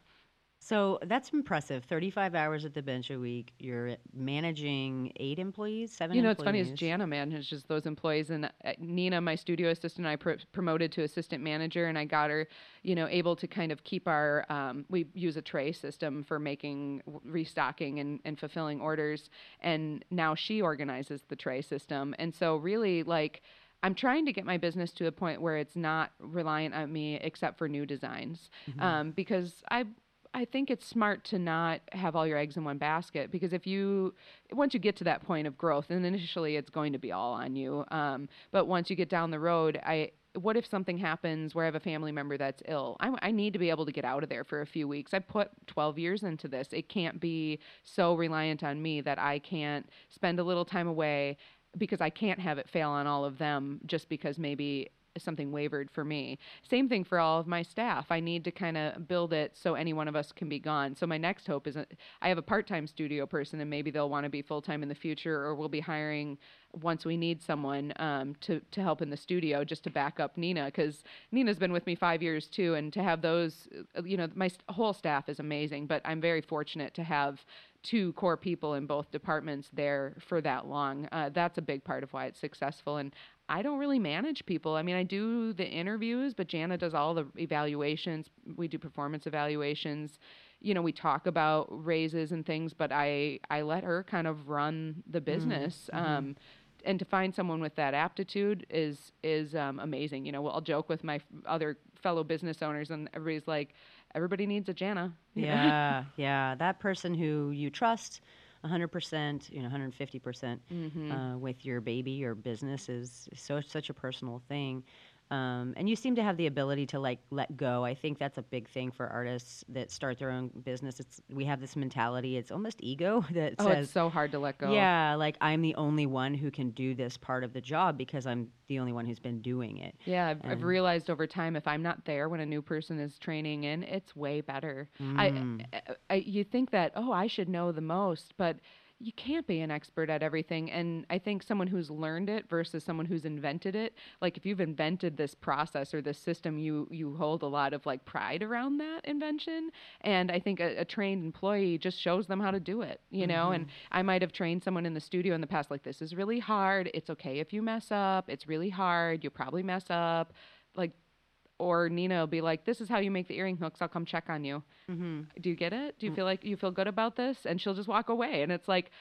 So that's impressive. 35 hours at the bench a week. You're managing eight employees, seven You know, what's funny is employees. Jana manages those employees, and uh, Nina, my studio assistant, I pr- promoted to assistant manager, and I got her, you know, able to kind of keep our. Um, we use a tray system for making restocking and, and fulfilling orders, and now she organizes the tray system, and so really like. I'm trying to get my business to a point where it's not reliant on me except for new designs, um, because I I think it's smart to not have all your eggs in one basket because if you once you get to that point of growth, and initially it's going to be all on you, um, but once you get down the road, I what if something happens where I have a family member that's ill? I, I need to be able to get out of there for a few weeks. I put 12 years into this. It can't be so reliant on me that I can't spend a little time away because I can't have it fail on all of them just because maybe something wavered for me. Same thing for all of my staff. I need to kind of build it so any one of us can be gone. So my next hope is I have a part-time studio person and maybe they'll want to be full-time in the future or we'll be hiring once we need someone um, to, to help in the studio just to back up Nina because Nina's been with me five years too and to have those, uh, you know, my whole staff is amazing, but I'm very fortunate to have two core people in both departments there for that long. Uh, that's a big part of why it's successful. And I don't really manage people. I mean, I do the interviews, but Jana does all the evaluations. We do performance evaluations. You know, we talk about raises and things, but I I let her kind of run the business. Um, and to find someone with that aptitude is is um, amazing. You know, I'll joke with my other fellow business owners, and everybody's like, everybody needs a Jana. <laughs> Yeah, yeah. That person who you trust 100%, you know, 150% Mm-hmm. uh, with your baby or business is so such a personal thing. Um, and you seem to have the ability to like let go. I think that's a big thing for artists that start their own business. It's we have this mentality. It's almost ego <laughs> that Oh, says, it's so hard to let go. yeah, like I'm the only one who can do this part of the job because I'm the only one who's been doing it. Yeah, I've, I've realized over time if I'm not there when a new person is training in, it's way better. I, I, I you think that oh I should know the most, but you can't be an expert at everything. And I think someone who's learned it versus someone who's invented it, like if you've invented this process or this system, you you hold a lot of like pride around that invention. And I think a, a trained employee just shows them how to do it, you know. And mm-hmm. I might have trained someone in the studio in the past like this is really hard. It's okay if you mess up. It's really hard. You'll probably mess up. Like or Nina will be like, "This is how you make the earring hooks. I'll come check on you." Mm-hmm. Do you get it? Do you feel like you feel good about this? And she'll just walk away, and it's like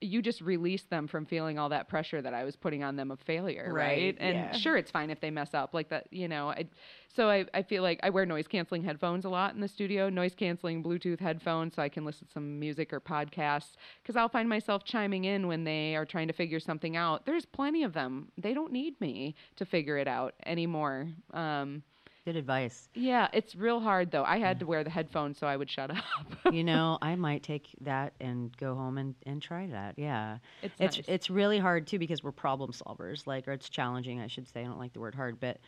you just release them from feeling all that pressure that I was putting on them of failure, right? Right, And yeah. sure, it's fine if they mess up like that, you know. I, so I, I feel like I wear noise canceling headphones a lot in the studio, noise canceling Bluetooth headphones, so I can listen to some music or podcasts. Because I'll find myself chiming in when they are trying to figure something out. There's plenty of them. They don't need me to figure it out anymore. Um, Good advice. yeah, it's real hard though. I had to wear the headphones so I would shut up. you know, <laughs> I might take that and go home and, and try that. Yeah. It's it's nice. it's really hard too because we're problem solvers like or it's challenging i should say i don't like the word hard but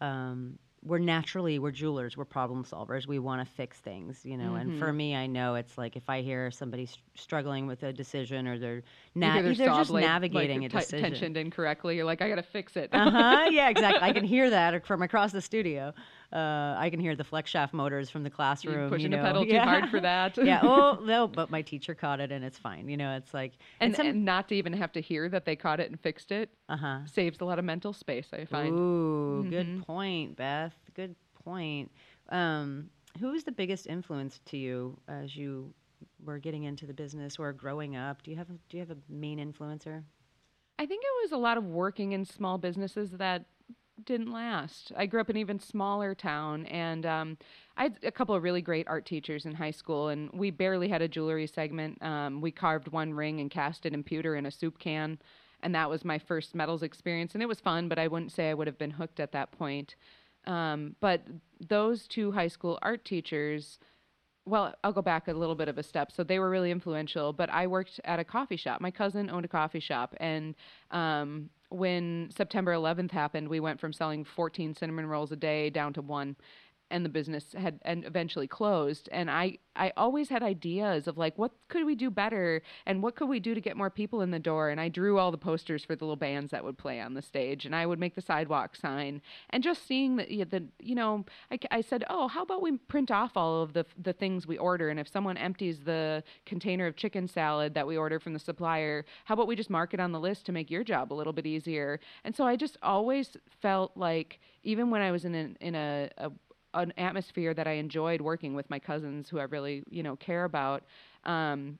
um, we're naturally we're jewelers we're problem solvers we want to fix things you know and Mm-hmm. for me i know it's like if i hear somebody struggling with a decision or they're na- their they're just blade, navigating like, a decision tensioned incorrectly. You're like, I gotta fix it. uh-huh yeah <laughs> exactly i can hear that from across the studio uh, i can hear the flex shaft motors from the You're classroom pushing you the know? pedal <laughs> too hard for that. yeah <laughs> oh no but my teacher caught it and it's fine you know it's like and, some- and not to even have to hear that they caught it and fixed it uh-huh saves a lot of mental space. I find. Ooh, Mhm. good point, Beth. Good point. Um, who was the biggest influence to you as you were getting into the business or growing up? Do you have do you have a main influencer? I think it was a lot of working in small businesses that didn't last. I grew up in an even smaller town, and um, I had a couple of really great art teachers in high school, and we barely had a jewelry segment. Um, we carved one ring and cast it in pewter in a soup can. and that was my first metals experience, and it was fun, but I wouldn't say I would have been hooked at that point. Um, but those two high school art teachers well, I'll go back a little bit of a step. So they were really influential, but I worked at a coffee shop. My cousin owned a coffee shop, and um, when September 11th happened, we went from selling 14 cinnamon rolls a day down to one and the business had and eventually closed. And i i always had ideas of like what could we do better? And what could we do to get more people in the door? And i drew all the posters for the little bands that would play on the stage. And i would make the sidewalk sign. And just seeing that the you know I, I said oh how about we print off all of the the things we order? And if someone empties the container of chicken salad that we order from the supplier how about we just mark it on the list to make your job a little bit easier? And so i just always felt like even when I was in an, in a, a, an atmosphere that I enjoyed working with my cousins who I really, you know, care about. Um,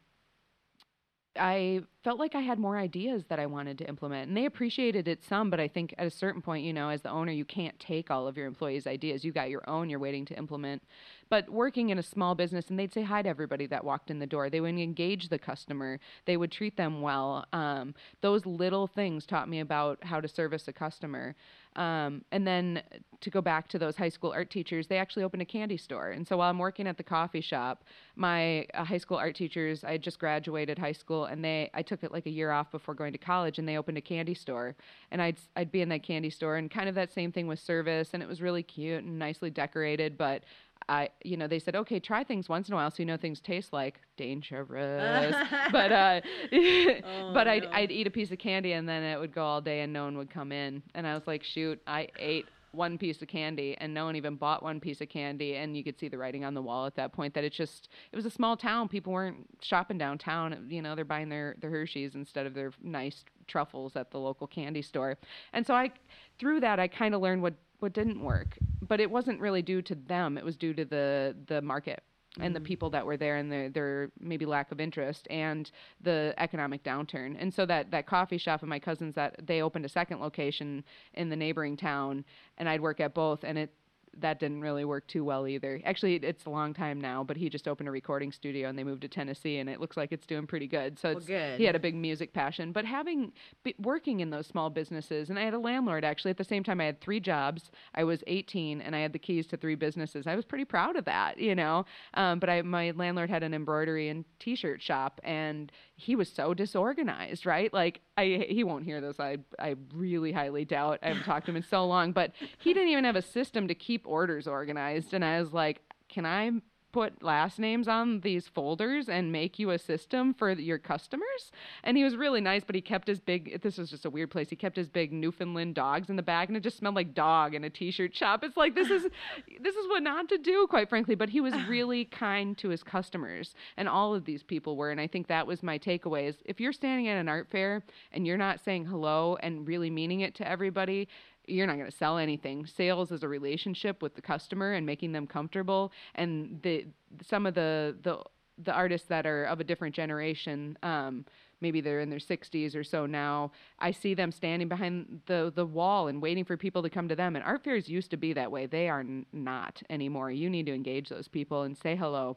I felt like I had more ideas that I wanted to implement. And they appreciated it some, but I think at a certain point, you know, as the owner, you can't take all of your employees' ideas. You got your own you're waiting to implement. But working in a small business, and they'd say hi to everybody that walked in the door. They would engage the customer. They would treat them well. Um, those little things taught me about how to service a customer. Um, and then to go back to those high school art teachers, they actually opened a candy store. And so while I'm working at the coffee shop, my uh, high school art teachers, I had just graduated high school, and they I took it like a year off before going to college, and they opened a candy store. And I'd I'd be in that candy store, and kind of that same thing with service, and it was really cute and nicely decorated, but I, you know, they said, okay, try things once in a while so you know things taste like dangerous. <laughs> <laughs> but uh, <laughs> oh, but I'd, no. I'd eat a piece of candy and then it would go all day and no one would come in. And I was like, shoot, I ate one piece of candy and no one even bought one piece of candy and you could see the writing on the wall at that point that it's just it was a small town people weren't shopping downtown you know they're buying their their hershey's instead of their nice truffles at the local candy store and so i through that i kind of learned what what didn't work but it wasn't really due to them. It was due to the the market and the mm. people that were there and their, their maybe lack of interest and the economic downturn. And so that, that coffee shop of my cousins that they opened a second location in the neighboring town and I'd work at both and it that didn't really work too well either. Actually, it's a long time now, but he just opened a recording studio and they moved to Tennessee, and it looks like it's doing pretty good. So well, good. he had a big music passion. But having working in those small businesses, and I had a landlord actually at the same time. I had three jobs. I was 18, and I had the keys to three businesses. I was pretty proud of that, you know. Um, but I, my landlord had an embroidery and T-shirt shop, and he was so disorganized, right? Like I he won't hear this. I I really highly doubt. I haven't talked to him in so long, but he didn't even have a system to keep orders organized and I was like, "Can I put last names on these folders and make you a system for your customers. And he was really nice, but he kept his big, this was just a weird place. He kept his big Newfoundland dogs in the bag and it just smelled like dog in a t-shirt shop. It's like, this is, <laughs> this is what not to do, quite frankly. But he was <sighs> really kind to his customers and all of these people were. And I think that was my takeaway is if you're standing at an art fair and you're not saying hello and really meaning it to everybody, you're not going to sell anything. Sales is a relationship with the customer and making them comfortable. And the some of the the the artists that are of a different generation, um, maybe they're in their 60s or so now. I see them standing behind the the wall and waiting for people to come to them. And art fairs used to be that way. They are n- not anymore. You need to engage those people and say hello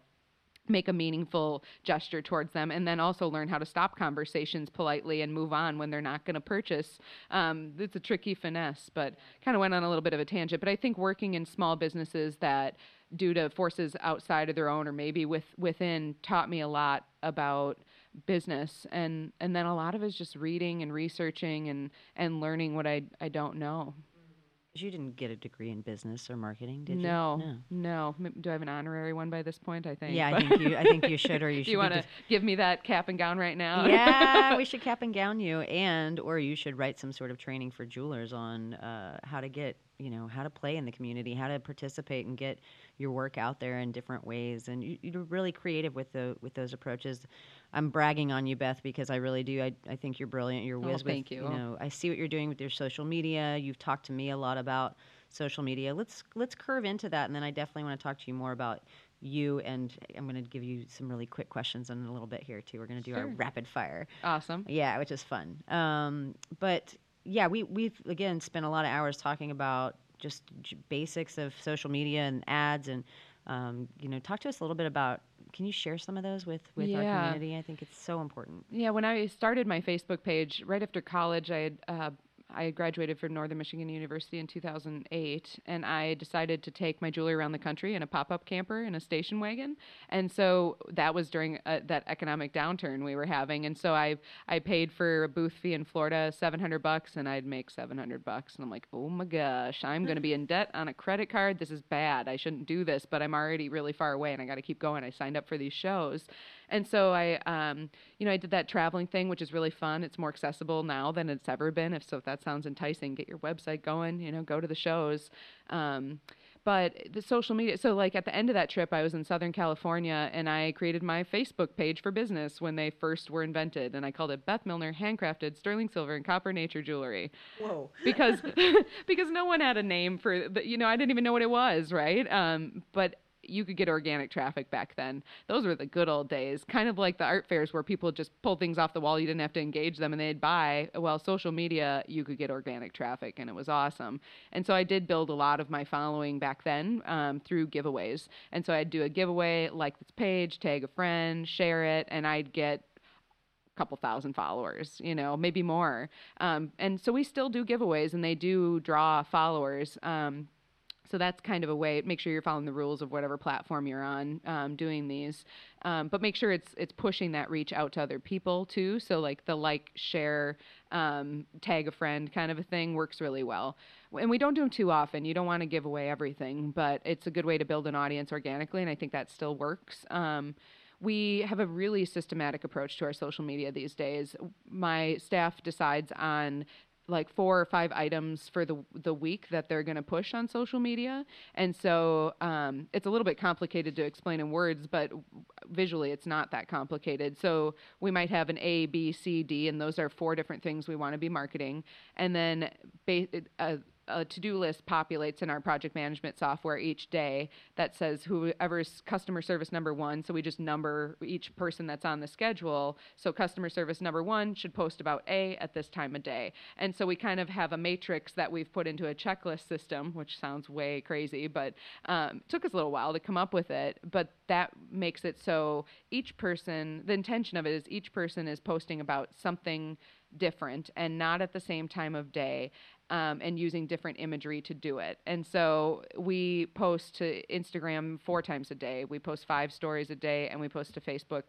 make a meaningful gesture towards them and then also learn how to stop conversations politely and move on when they're not going to purchase um, it's a tricky finesse but kind of went on a little bit of a tangent. But i think working in small businesses that due to forces outside of their own or maybe with within taught me a lot about business. And and then a lot of it is just reading and researching and and learning what i i don't know you didn't get a degree in business or marketing, did no, you? No, no. Do I have an honorary one by this point? I think. Yeah, I <laughs> think you. I think you should, or you should. you want to give me that cap and gown right now? Yeah, we <laughs> should cap and gown you, and or you should write some sort of training for jewelers on uh, how to get, you know, how to play in the community, how to participate and get your work out there in different ways, and you, you're really creative with the with those approaches. I'm bragging on you, Beth, because I really do. I, I think you're brilliant. You're whiz oh, thank with, you. you know, I see what you're doing with your social media. You've talked to me a lot about social media. Let's let's curve into that, and then I definitely want to talk to you more about you. And I'm going to give you some really quick questions in a little bit here too. We're going to do sure. our rapid fire. Awesome. Yeah, which is fun. Um, but yeah, we we've again spent a lot of hours talking about just basics of social media and ads and um, you know talk to us a little bit about can you share some of those with with Yeah. our community? I think it's so important. Yeah, when I started my Facebook page right after college, I had uh, I had graduated from Northern Michigan University in 2008, and I decided to take my jewelry around the country in a pop-up camper in a station wagon. And so that was during uh, that economic downturn we were having. And so I I paid for a booth fee in Florida, 700 bucks, and I'd make 700 bucks. And I'm like, oh my gosh, I'm going to be in <laughs> debt on a credit card. This is bad. I shouldn't do this, but I'm already really far away, and I got to keep going. I signed up for these shows. And so I, um, you know, I did that traveling thing, which is really fun. It's more accessible now than it's ever been. If so, if that sounds enticing, get your website going. You know, go to the shows. Um, but the social media. So like at the end of that trip, I was in Southern California, and I created my Facebook page for business when they first were invented, and I called it Beth Milner Handcrafted Sterling Silver and Copper Nature Jewelry Whoa. <laughs> because <laughs> because no one had a name for the, you know I didn't even know what it was right um, but you could get organic traffic back then. Those were the good old days kind of like the art fairs where people just pulled things off the wall. You didn't have to engage them and they'd buy. Well social media you could get organic traffic and it was awesome. And so I did build a lot of my following back then um, through giveaways. And so I'd do a giveaway like this page tag a friend share it and I'd get a couple thousand followers, you know, maybe more. Um, and so we still do giveaways and they do draw followers. Um, so that's kind of a way. Make sure you're following the rules of whatever platform you're on um, doing these, um, but make sure it's it's pushing that reach out to other people too. So like the like, share, um, tag a friend kind of a thing works really well. And we don't do them too often. You don't want to give away everything, but it's a good way to build an audience organically, and I think that still works. Um, we have a really systematic approach to our social media these days. My staff decides on like four or five items for the the week that they're going to push on social media, and so um, it's a little bit complicated to explain in words, but visually it's not that complicated. So we might have an A, B, C, D, and those are four different things we want to be marketing, and then ba- uh, a to-do list populates in our project management software each day that says whoever's customer service number one so we just number each person that's on the schedule. So customer service number one should post about a at this time of day. And so we kind of have a matrix that we've put into a checklist system which sounds way crazy but um, took us a little while to come up with it but that makes it so each person the intention of it is each person is posting about something different and not at the same time of day um, and using different imagery to do it. And so we post to Instagram four times a day. We post five stories a day, and we post to Facebook.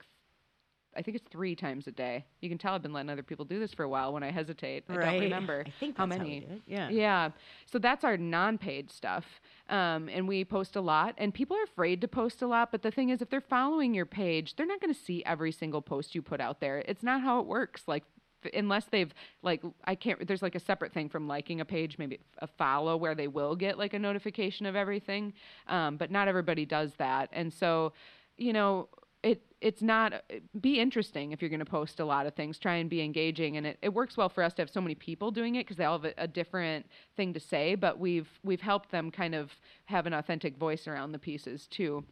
I think it's three times a day. You can tell I've been letting other people do this for a while. When I hesitate, I don't remember <laughs> I think how many. it. Yeah. Yeah. So that's our non paid stuff. Um, and we post a lot, and people are afraid to post a lot. But the thing is, if they're following your page, they're not going to see every single post you put out there. It's not how it works. Like, unless they've, like, I can't, there's like a separate thing from liking a page, maybe a follow where they will get like a notification of everything. Um, but not everybody does that. And so, you know, it it's not be interesting if you're going to post a lot of things try and be engaging and it, it works well for us to have so many people doing it because they all have a, a different thing to say but we've we've helped them kind of have an authentic voice around the pieces too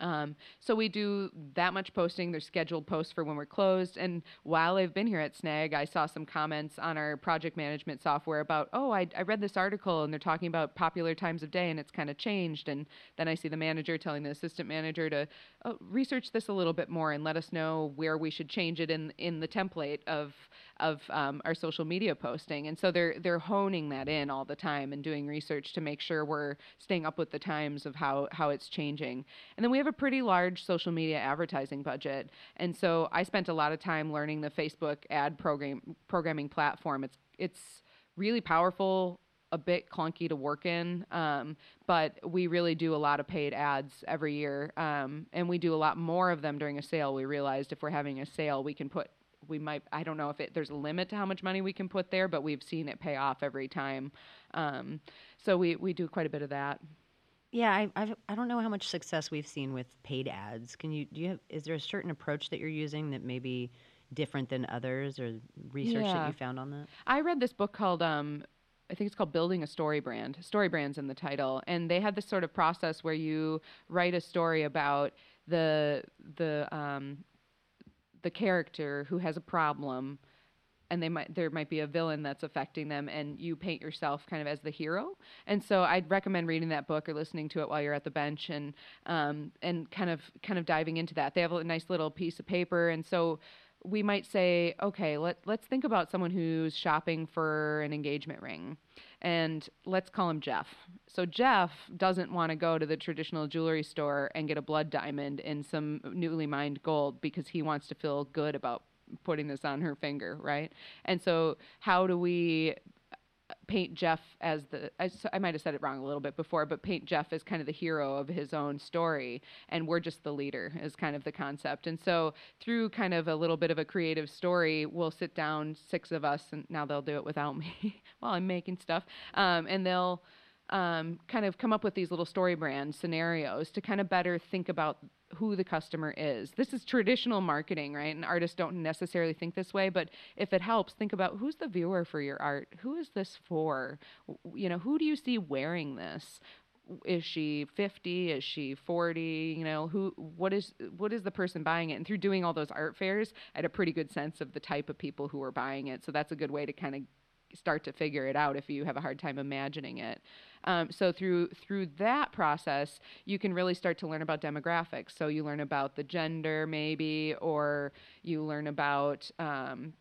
um, so we do that much posting. There's scheduled posts for when we're closed. And while I've been here at Snag, I saw some comments on our project management software about, oh, I, I read this article and they're talking about popular times of day and it's kind of changed. And then I see the manager telling the assistant manager to oh, research this a little bit more and let us know where we should change it in in the template of of um, our social media posting. And so they're they're honing that in all the time and doing research to make sure we're staying up with the times of how how it's changing. And then we have a pretty large social media advertising budget. And so I spent a lot of time learning the Facebook ad program programming platform. It's it's really powerful a bit clunky to work in, um, but we really do a lot of paid ads every year, um, and we do a lot more of them during a sale. We realized if we're having a sale, we can put we might I don't know if it there's a limit to how much money we can put there, but we've seen it pay off every time. Um, so we we do quite a bit of that. Yeah, I I've, I don't know how much success we've seen with paid ads. Can you do you have is there a certain approach that you're using that may be different than others or research that you found on that? I read this book called um, I think it's called Building a Story Brand. Story Brand's in the title, and they had this sort of process where you write a story about the the um, the character who has a problem and they might there might be a villain that's affecting them and you paint yourself kind of as the hero. And so i'd recommend reading that book or listening to it while you're at the bench and um, and kind of kind of diving into that. They have a nice little piece of paper and so we might say okay let, let's think about someone who's shopping for an engagement ring and let's call him jeff. So jeff doesn't want to go to the traditional jewelry store and get a blood diamond in some newly mined gold because he wants to feel good about putting this on her finger, right? And so, how do we paint Jeff as the I, I, might have said it wrong a little bit before, but paint Jeff as kind of the hero of his own story, and we're just the leader is kind of the concept. And so through kind of a little bit of a creative story, we'll sit down six of us, and now they'll do it without <laughs> me while I'm making stuff, um, and they'll um, kind of come up with these little story brand scenarios to kind of better think about who the customer is. This is traditional marketing, right? And artists don't necessarily think this way, but if it helps, think about who's the viewer for your art? Who is this for? You know, who do you see wearing this? Is she 50? Is she 40? You know, who what is what is the person buying it? And through doing all those art fairs, I had a pretty good sense of the type of people who were buying it. So that's a good way to kind of start to figure it out if you have a hard time imagining it. Um, so through through that process, you can really start to learn about demographics. So you learn about the gender, maybe, or you learn about um,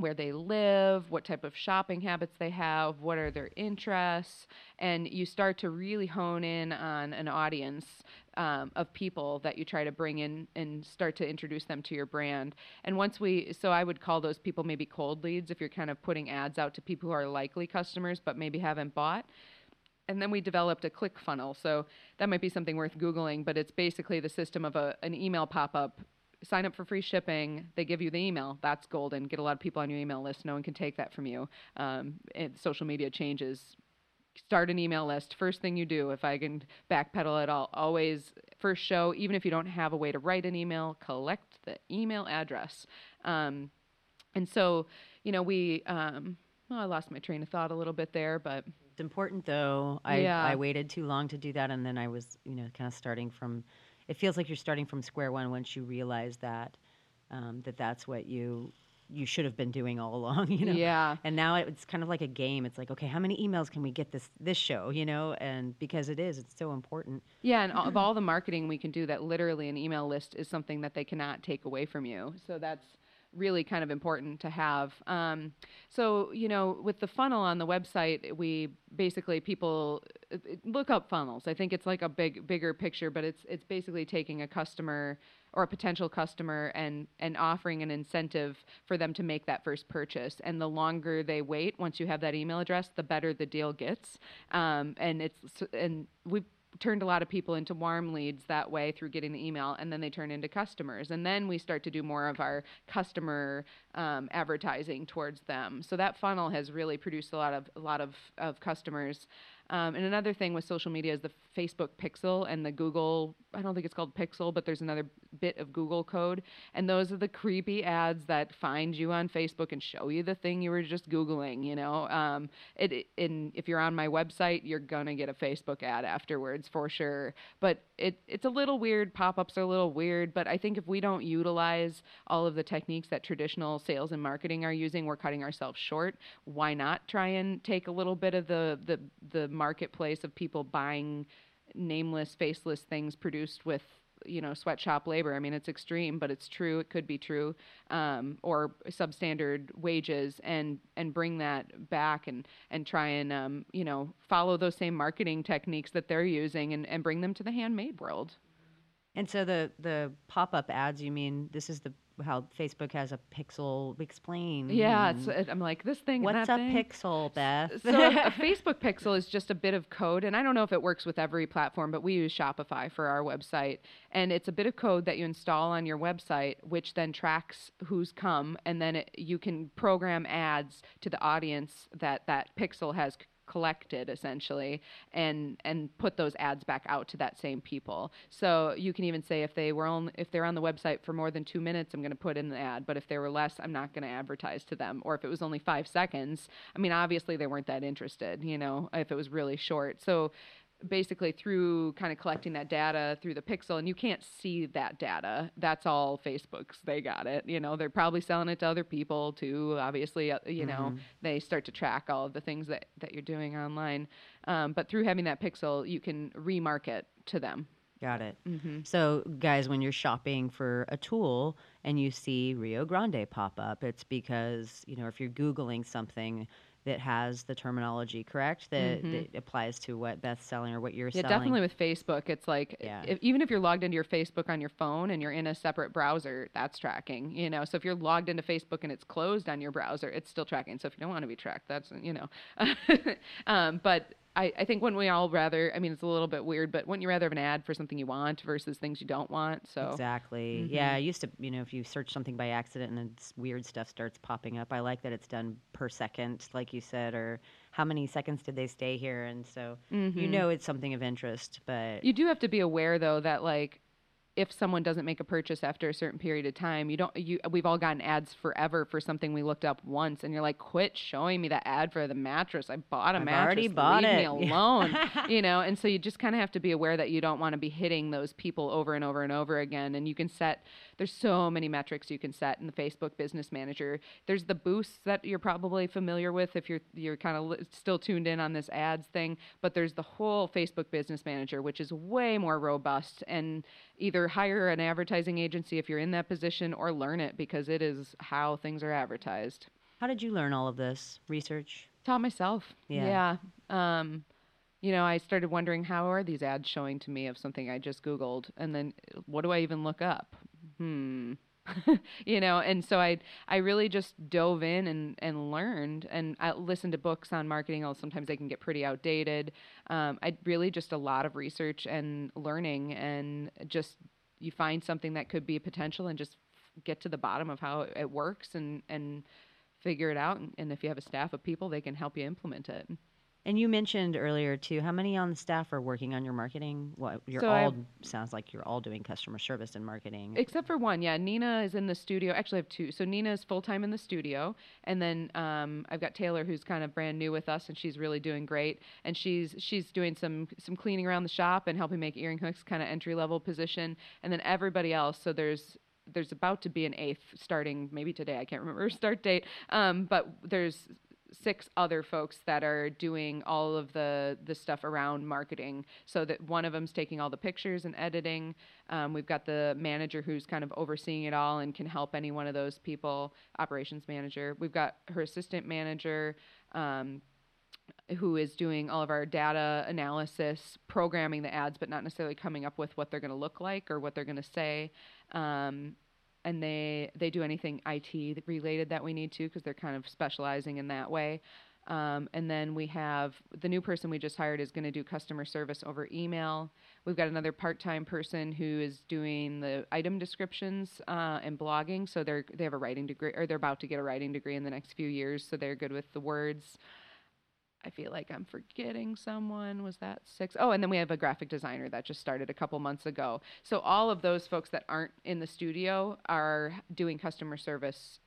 where they live, what type of shopping habits they have, what are their interests, and you start to really hone in on an audience um, of people that you try to bring in and start to introduce them to your brand. And once we, so I would call those people maybe cold leads if you're kind of putting ads out to people who are likely customers but maybe haven't bought and then we developed a click funnel. So that might be something worth Googling, but it's basically the system of a, an email pop up. Sign up for free shipping. They give you the email. That's golden. Get a lot of people on your email list. No one can take that from you. Um, social media changes. Start an email list. First thing you do, if I can backpedal at all, always first show, even if you don't have a way to write an email, collect the email address. Um, and so, you know, we, um, well, I lost my train of thought a little bit there, but it's important though. I yeah. I waited too long to do that, and then I was you know kind of starting from. It feels like you're starting from square one once you realize that um, that that's what you you should have been doing all <laughs> along, you know. Yeah. And now it's kind of like a game. It's like, okay, how many emails can we get this this show, you know? And because it is, it's so important. Yeah, and of <clears throat> all the marketing we can do, that literally an email list is something that they cannot take away from you. So that's really kind of important to have. Um, so, you know, with the funnel on the website, we basically people uh, look up funnels. I think it's like a big, bigger picture, but it's it's basically taking a customer or a potential customer and and offering an incentive for them to make that first purchase. And the longer they wait, once you have that email address, the better the deal gets. Um, and it's and we turned a lot of people into warm leads that way through getting the email and then they turn into customers. And then we start to do more of our customer um, advertising towards them. So that funnel has really produced a lot of a lot of, of customers um, and another thing with social media is the Facebook Pixel and the Google. I don't think it's called Pixel, but there's another bit of Google code, and those are the creepy ads that find you on Facebook and show you the thing you were just googling. You know, um, it. In if you're on my website, you're gonna get a Facebook ad afterwards for sure. But it it's a little weird. Pop-ups are a little weird, but I think if we don't utilize all of the techniques that traditional sales and marketing are using, we're cutting ourselves short. Why not try and take a little bit of the the the marketplace of people buying nameless, faceless things produced with you know sweatshop labor. I mean, it's extreme, but it's true. It could be true, um, or substandard wages, and and bring that back and and try and um, you know follow those same marketing techniques that they're using and and bring them to the handmade world. And so the the pop up ads, you mean this is the how Facebook has a pixel. Explain. Yeah, it's, I'm like this thing. What's a thing. pixel, Beth? so a <laughs> Facebook pixel is just a bit of code, and I don't know if it works with every platform, but we use Shopify for our website, and it's a bit of code that you install on your website, which then tracks who's come, and then it, you can program ads to the audience that that pixel has collected essentially and and put those ads back out to that same people. So you can even say if they were on if they're on the website for more than two minutes i'm going to put in the ad but if they were less i'm not going to advertise to them. Or if it was only five seconds i mean obviously they weren't that interested you know if it was really short. So basically through kind of collecting that data through the pixel and you can't see that data that's all facebook's they got it you know they're probably selling it to other people too obviously uh, you know Mhm. they start to track all of the things that that you're doing online um, but through having that pixel you can remarket to them Got it. mm-hmm. So, guys, when you're shopping for a tool and you see Rio Grande pop up, it's because, you know, if you're Googling something that has the terminology correct that, Mhm. that applies to what Beth's selling or what you're Yeah, selling. definitely with Facebook, it's like Yeah. if, even if you're logged into your Facebook on your phone and you're in a separate browser, that's tracking. You know, so if you're logged into Facebook and it's closed on your browser, it's still tracking. So if you don't want to be tracked, that's you know. <laughs> um, but I, I think when we all rather, I mean, it's a little bit weird, but wouldn't you rather have an ad for something you want versus things you don't want? So Exactly. Yeah, I used to, you know, if you search something by accident and then weird stuff starts popping up, I like that it's done per second, like you said, or how many seconds did they stay here? And so you Mhm. know it's something of interest, but You do have to be aware though that like if someone doesn't make a purchase after a certain period of time, you don't you we've all gotten ads forever for something we looked up once and you're like quit showing me that ad for the mattress. I bought a I've mattress. already bought Leave it." me <laughs> alone. you know, and so you just kind of have to be aware that you don't want to be hitting those people over and over and over again and you can set there's so many metrics you can set in the Facebook Business Manager. There's the boosts that you're probably familiar with if you're you're kind of li- still tuned in on this ads thing, but there's the whole Facebook Business Manager which is way more robust and either hire an advertising agency if you're in that position or learn it because it is how things are advertised. how did you learn all of this research? Taught myself. Yeah. Yeah. Um, you know, I started wondering how are these ads showing to me of something I just Googled, and then what do I even look up? Hmm. <laughs> you know, and so I I really just dove in and and learned, and I listened to books on marketing. Although sometimes they can get pretty outdated. Um, I really just a lot of research and learning, and just you find something that could be a potential, and just get to the bottom of how it works, and and figure it out and, and if you have a staff of people they can help you implement it And you mentioned earlier too, how many on the staff are working on your marketing? What you're So I- all sounds like you're all doing customer service and marketing. except for one yeah nina is in the studio. Actually i have two. So nina is full-time in the studio and then um, i've got taylor who's kind of brand new with us and she's really doing great. And she's she's doing some some cleaning around the shop and helping make earring hooks kind of entry level position. And then everybody else so there's there's about to be an eighth starting maybe today i can't remember <laughs> start date. Um, but there's six other folks that are doing all of the the stuff around marketing. So that one of them's taking all the pictures and editing. Um, we've got the manager who's kind of overseeing it all and can help any one of those people operations manager. We've got her assistant manager um, who is doing all of our data analysis, programming the ads, but not necessarily coming up with what they're going to look like or what they're going to say. Um, and they they do anything IT related that we need to because they're kind of specializing in that way. Um, and then we have the new person we just hired is going to do customer service over email. We've got another part-time person who is doing the item descriptions uh, and blogging. So they're they have a writing degree or they're about to get a writing degree in the next few years. So they're good with the words. I feel like I'm forgetting someone. Was that six? Oh, and then we have a graphic designer that just started a couple months ago. So all of those folks that aren't in the studio are doing customer service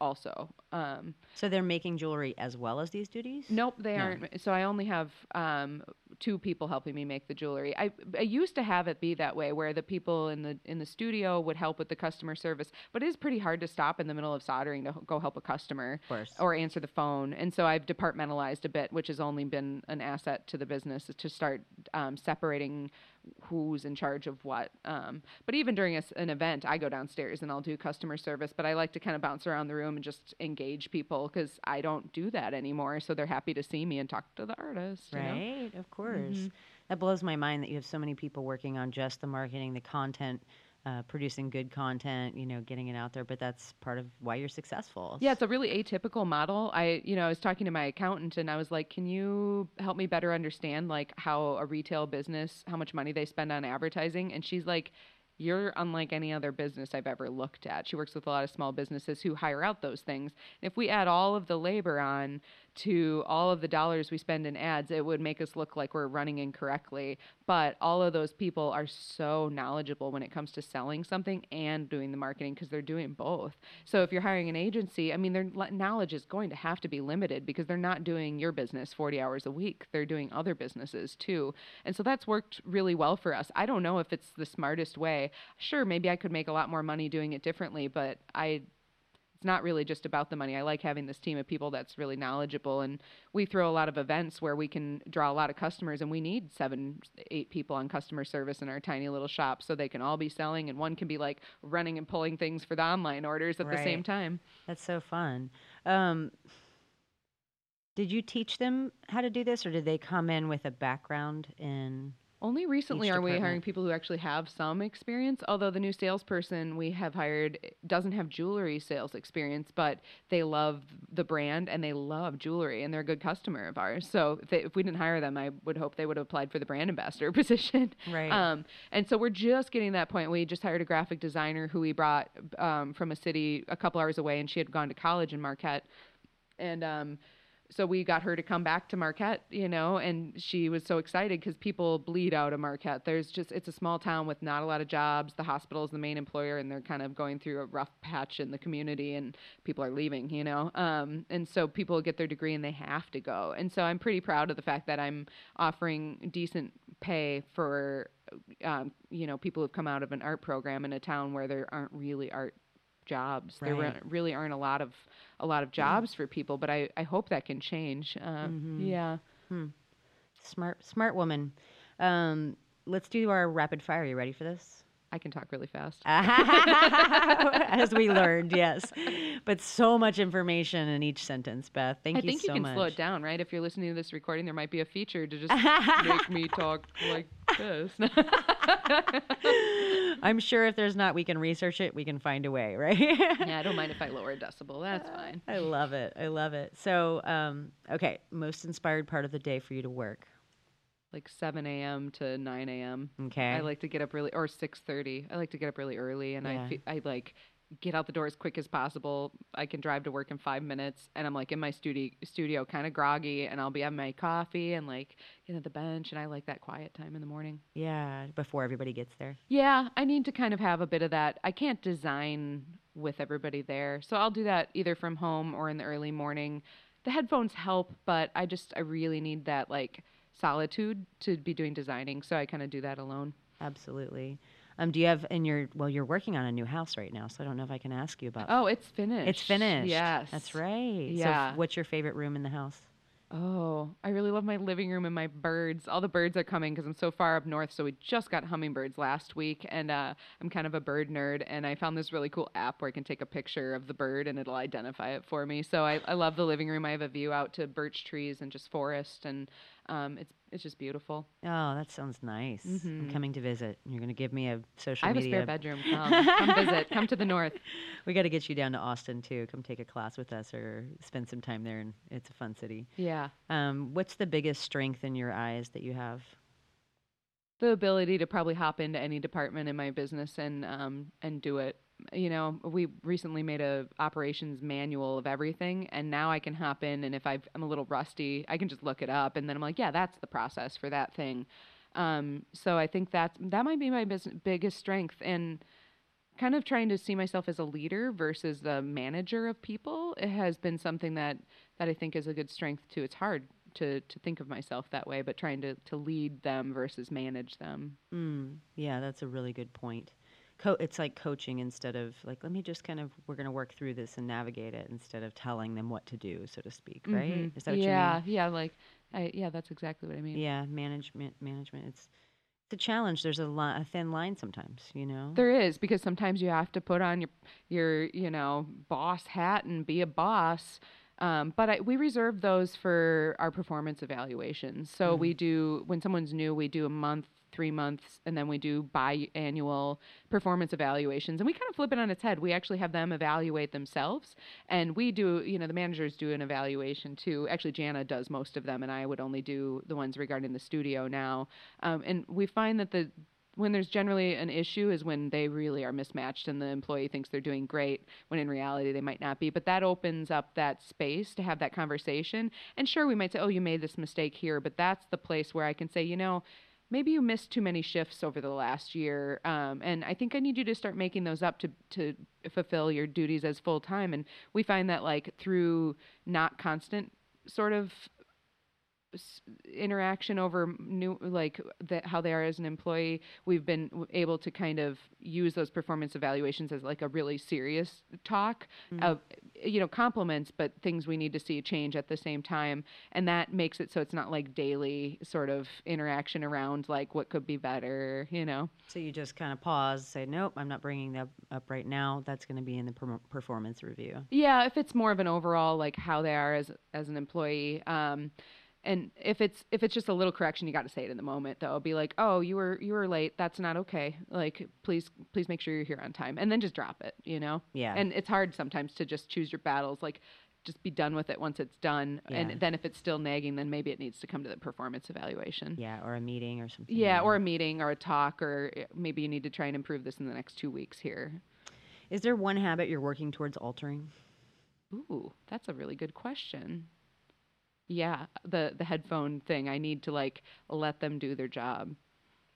also. Um, so they're making jewelry as well as these duties? Nope, they No. aren't. So I only have um, two people helping me make the jewelry. I, I used to have it be that way, where the people in the in the studio would help with the customer service. But it is pretty hard to stop in the middle of soldering to go help a customer Of course. or answer the phone. And so I've departmentalized a bit, which has only been an asset to the business to start um, separating who's in charge of what. Um, but even during a an event, I go downstairs and I'll do customer service, but I like to kind of bounce around the room and just engage people because I don't do that anymore. So they're happy to see me and talk to the artist. you know? Right, of course. Mhm. That blows my mind that you have so many people working on just the marketing, the content, uh, producing good content, you know, getting it out there. But that's part of why you're successful. Yeah, it's a really atypical model. I, you know, I was talking to my accountant and I was like, "Can you help me better understand like how a retail business, how much money they spend on advertising?" And she's like, "You're unlike any other business I've ever looked at." She works with a lot of small businesses who hire out those things. And if we add all of the labor on to all of the dollars we spend in ads, it would make us look like we're running incorrectly. But all of those people are so knowledgeable when it comes to selling something and doing the marketing because they're doing both. So if you're hiring an agency, I mean, their knowledge is going to have to be limited because they're not doing your business 40 hours a week. They're doing other businesses too. And so that's worked really well for us. I don't know if it's the smartest way. Sure, maybe I could make a lot more money doing it differently, but I it's not really just about the money. I like having this team of people that's really knowledgeable, and we throw a lot of events where we can draw a lot of customers, and we need seven, eight people on customer service in our tiny little shop so they can all be selling, and one can be like running and pulling things for the online orders at the same time. That's so fun. Um, did you teach them how to do this, or did they come in with a background in? Only recently are we hiring people who actually have some experience. Although the new salesperson we have hired doesn't have jewelry sales experience, but they love the brand and they love jewelry and they're a good customer of ours. So if, they, if we didn't hire them, I would hope they would have applied for the brand ambassador <laughs> position. Right. Um, and so we're just getting that point. We just hired a graphic designer who we brought um, from a city a couple hours away, and she had gone to college in Marquette. And um, so we got her to come back to Marquette, you know, and she was so excited because people bleed out of Marquette. There's just, it's a small town with not a lot of jobs. The hospital is the main employer, and they're kind of going through a rough patch in the community, and people are leaving, you know. Um, and so people get their degree and they have to go. And so I'm pretty proud of the fact that I'm offering decent pay for, um, you know, people who've come out of an art program in a town where there aren't really art jobs. There re- really aren't a lot of a lot of jobs for people, but I, I hope that can change. Uh, Yeah. Smart, smart woman. Um, let's do our rapid fire. Are You ready for this? I can talk really fast. <laughs> As we <laughs> learned, yes. But so much information in each sentence, Beth. Thank I you so much. I think you can much. slow it down, right? If you're listening to this recording, there might be a feature to just make me <laughs> talk like this. I'm sure if there's not, we can research it. We can find a way, right? yeah, I don't mind if I lower a decibel. That's fine. I love it. I love it. So, um, okay, most inspired part of the day for you to work. Like 7 a.m. to 9 a.m. Okay. I like to get up really, or 6:30. I like to get up really early, and Yeah. I fe- I like get out the door as quick as possible. I can drive to work in five minutes, and I'm like in my studio, studio, kind of groggy, and I'll be having my coffee and like get at the bench, and I like that quiet time in the morning. yeah, before everybody gets there. Yeah, I need to kind of have a bit of that. I can't design with everybody there. So I'll do that either from home or in the early morning. The headphones help, but I just I really need that like solitude to be doing designing. So I kind of do that alone. Absolutely. Um, do you have in your well, you're working on a new house right now, so I don't know if I can ask you about. Oh, it's finished. it's finished. Yes. that's right. Yeah. f- what's your favorite room in the house? Oh, I really love my living room and my birds. All the birds are coming because I'm so far up north. So we just got hummingbirds last week, and uh, I'm kind of a bird nerd. And I found this really cool app where I can take a picture of the bird and it'll identify it for me. So I, I love the living room. I have a view out to birch trees and just forest, and um, it's it's just beautiful. Oh, that sounds nice. I'm Mhm. coming to visit. You're going to give me a social I have a spare bedroom. <laughs> Come, come visit. Come to the north. <laughs> We got to get you down to Austin too. Come take a class with us or spend some time there, and it's a fun city. Yeah. Um, what's the biggest strength in your eyes that you have? the ability to probably hop into any department in my business and um, and do it. You know, we recently made a operations manual of everything, and now I can hop in, and if I've, I'm a little rusty, I can just look it up, and then I'm like, yeah, that's the process for that thing. Um, so I think that that might be my bus- biggest strength, and kind of trying to see myself as a leader versus the manager of people. It has been something that that I think is a good strength too. It's hard to to think of myself that way, but trying to to lead them versus manage them. Mm, yeah, that's a really good point. Co- it's like coaching instead of like, let me just kind of, we're going to work through this and navigate it instead of telling them what to do, so to speak, right? Mhm. Is that what yeah, you mean? yeah, like, I, yeah, that's exactly what I mean. Yeah, management, management. It's it's a challenge. There's a, li- a thin line sometimes, you know. There is because sometimes you have to put on your your you know boss hat and be a boss. Um, but I, we reserve those for our performance evaluations. So we do when someone's new, we do a month, three months, and then we do biannual performance evaluations. And we kind of flip it on its head. We actually have them evaluate themselves, and we do. You know, the managers do an evaluation too. Actually, Jana does most of them, and I would only do the ones regarding the studio now. Um, and we find that the when there's generally an issue is when they really are mismatched and the employee thinks they're doing great when in reality they might not be. But that opens up that space to have that conversation. And sure, we might say, "Oh, you made this mistake here," but that's the place where I can say, you know maybe you missed too many shifts over the last year um, and i think i need you to start making those up to, to fulfill your duties as full time and we find that like through not constant sort of interaction over new like that how they are as an employee we've been able to kind of use those performance evaluations as like a really serious talk mm-hmm. of you know compliments but things we need to see change at the same time and that makes it so it's not like daily sort of interaction around like what could be better you know? So you just kind of pause say nope i'm not bringing that up right now. That's going to be in the per- performance review. Yeah if it's more of an overall like how they are as as an employee um and if it's if it's just a little correction you got to say it in the moment though. Be like oh you were you were late. That's not okay. Like please please make sure you're here on time. And then just drop it you know? Yeah. And it's hard sometimes to just choose your battles like just be done with it once it's done. Yeah. and then if it's still nagging then maybe it needs to come to the performance evaluation. Yeah or a meeting or something yeah. or a meeting or a talk or eh, maybe you need to try and improve this in the next two weeks here. Is there one habit you're working towards altering? Ooh that's a really good question yeah, the the headphone thing. I need to like let them do their job.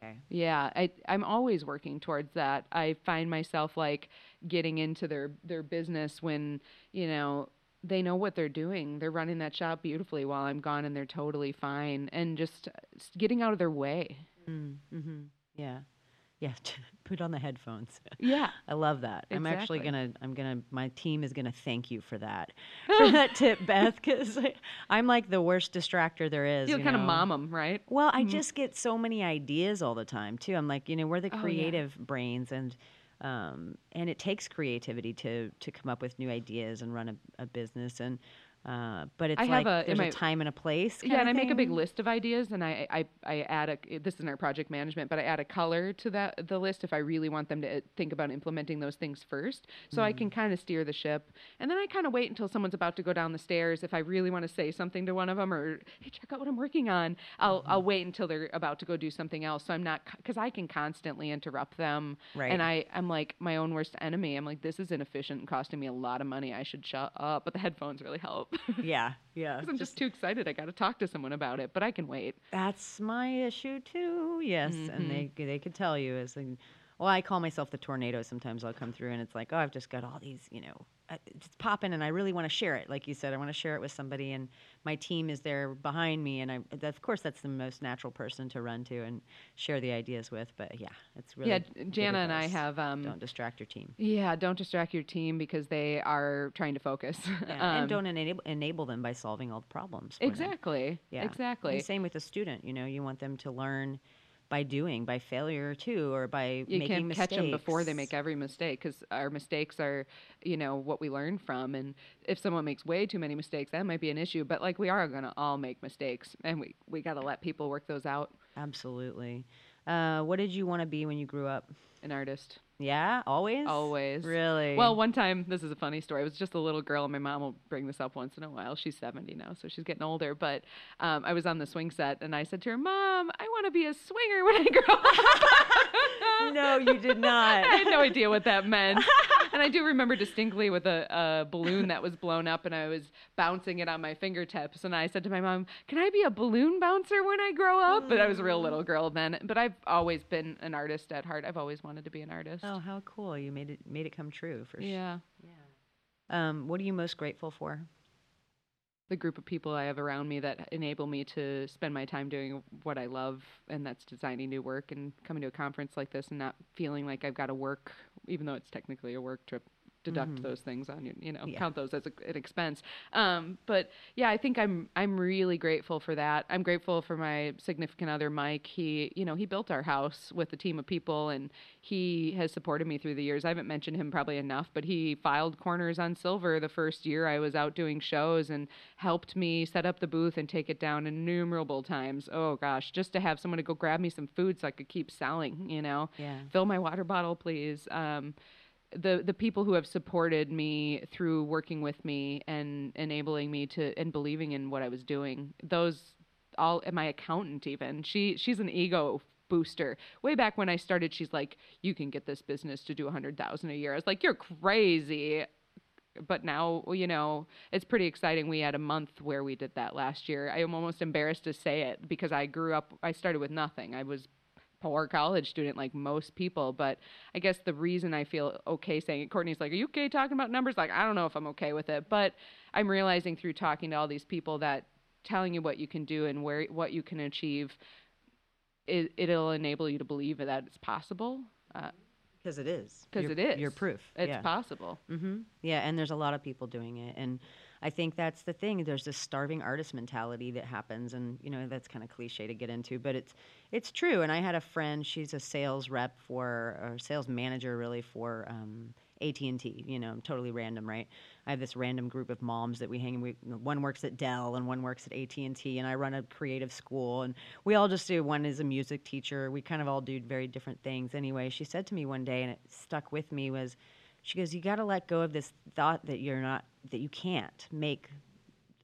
Okay. Yeah, I I'm always working towards that. I find myself like getting into their their business when, you know, they know what they're doing. They're running that shop beautifully while I'm gone and they're totally fine and just getting out of their way. Mm, mm-hmm. Yeah. Yeah, <laughs> put on the headphones. Yeah, <laughs> I love that. Exactly. I'm actually gonna, I'm gonna, my team is gonna thank you for that, <laughs> for that tip, Beth, because I'm like the worst distractor there is. You, you kind know? of mom them, right? Well, I mm-hmm. just get so many ideas all the time too. I'm like, you know, we're the creative oh, yeah. brains, and um, and it takes creativity to to come up with new ideas and run a, a business and uh, but it's I like a, there's a time and a place. Yeah, and I make a big list of ideas, and I, I, I add a. This is our project management, but I add a color to that the list if I really want them to uh, think about implementing those things first, so mm. I can mm. kind of steer the ship. And then I kind of wait until someone's about to go down the stairs. If I really want to say something to one of them, or hey, check out what I'm working on, I'll mm-hmm. I'll wait until they're about to go do something else. So I'm not because I can constantly interrupt them, right. and I I'm like my own worst enemy. I'm like this is inefficient and costing me a lot of money. I should shut up. But the headphones really help. Yeah. Yeah. Because I'm just, just, too excited. I got to talk to someone about it, but I can wait. That's my issue too. Yes, mm-hmm. and they they could tell you as well, I call myself the tornado. Sometimes I'll come through and it's like, oh, I've just got all these, you know, it's popping, and I really want to share it. Like you said, I want to share it with somebody, and my team is there behind me, and I, of course, that's the most natural person to run to and share the ideas with. But yeah, it's really yeah. Jana and I have um, don't distract your team. Yeah, don't distract your team because they are trying to focus. Yeah, <laughs> um, and don't enable enable them by solving all the problems. Exactly. Them. Yeah. Exactly. And same with the student. You know, you want them to learn by doing, by failure too, or by you making can't mistakes. catch them before they make every mistake because our mistakes are, you know, what we learn from. And if someone makes way too many mistakes, that might be an issue. But like we are going to all make mistakes, and we we got to let people work those out. Absolutely. Uh, what did you want to be when you grew up? An artist. Yeah, always? Always. Really? Well, one time, this is a funny story. I was just a little girl, and my mom will bring this up once in a while. She's 70 now, so she's getting older. But um, I was on the swing set, and I said to her, Mom, I want to be a swinger when I grow up. <laughs> no, you did not. <laughs> I had no idea what that meant. and I do remember distinctly with a, a balloon that was blown up, and I was bouncing it on my fingertips. And I said to my mom, Can I be a balloon bouncer when I grow up? But I was a real little girl then. But I've always been an artist at heart. I've always wanted to be an artist. Oh, how cool! You made it made it come true for yeah. sure. Yeah. Um, what are you most grateful for? The group of people I have around me that enable me to spend my time doing what I love, and that's designing new work and coming to a conference like this and not feeling like I've got to work, even though it's technically a work trip deduct mm-hmm. those things on your, you know, yeah. count those as a, an expense. Um, but yeah, I think I'm I'm really grateful for that. I'm grateful for my significant other, Mike. He, you know, he built our house with a team of people, and he has supported me through the years. I haven't mentioned him probably enough, but he filed corners on silver the first year I was out doing shows and helped me set up the booth and take it down innumerable times. Oh gosh, just to have someone to go grab me some food so I could keep selling, you know. Yeah. Fill my water bottle, please. Um, the the people who have supported me through working with me and enabling me to and believing in what I was doing. Those all and my accountant even she she's an ego booster. Way back when I started, she's like, "You can get this business to do a hundred thousand a year." I was like, "You're crazy." But now, you know, it's pretty exciting. We had a month where we did that last year. I am almost embarrassed to say it because I grew up, I started with nothing. I was poor college student like most people. But I guess the reason I feel okay saying it, Courtney's like, Are you okay talking about numbers? Like, I don't know if I'm okay with it. But I'm realizing through talking to all these people that telling you what you can do and where what you can achieve, it, it'll enable you to believe that it's possible. Uh, because it is. Because it is. You're proof. It's yeah. possible. hmm Yeah, and there's a lot of people doing it, and I think that's the thing. There's this starving artist mentality that happens, and you know that's kind of cliche to get into, but it's it's true. And I had a friend; she's a sales rep for, or sales manager, really for um, AT and T. You know, totally random, right? I have this random group of moms that we hang. We one works at Dell, and one works at AT and T, and I run a creative school, and we all just do. One is a music teacher. We kind of all do very different things. Anyway, she said to me one day, and it stuck with me was she goes, "You got to let go of this thought that you're not that you can't make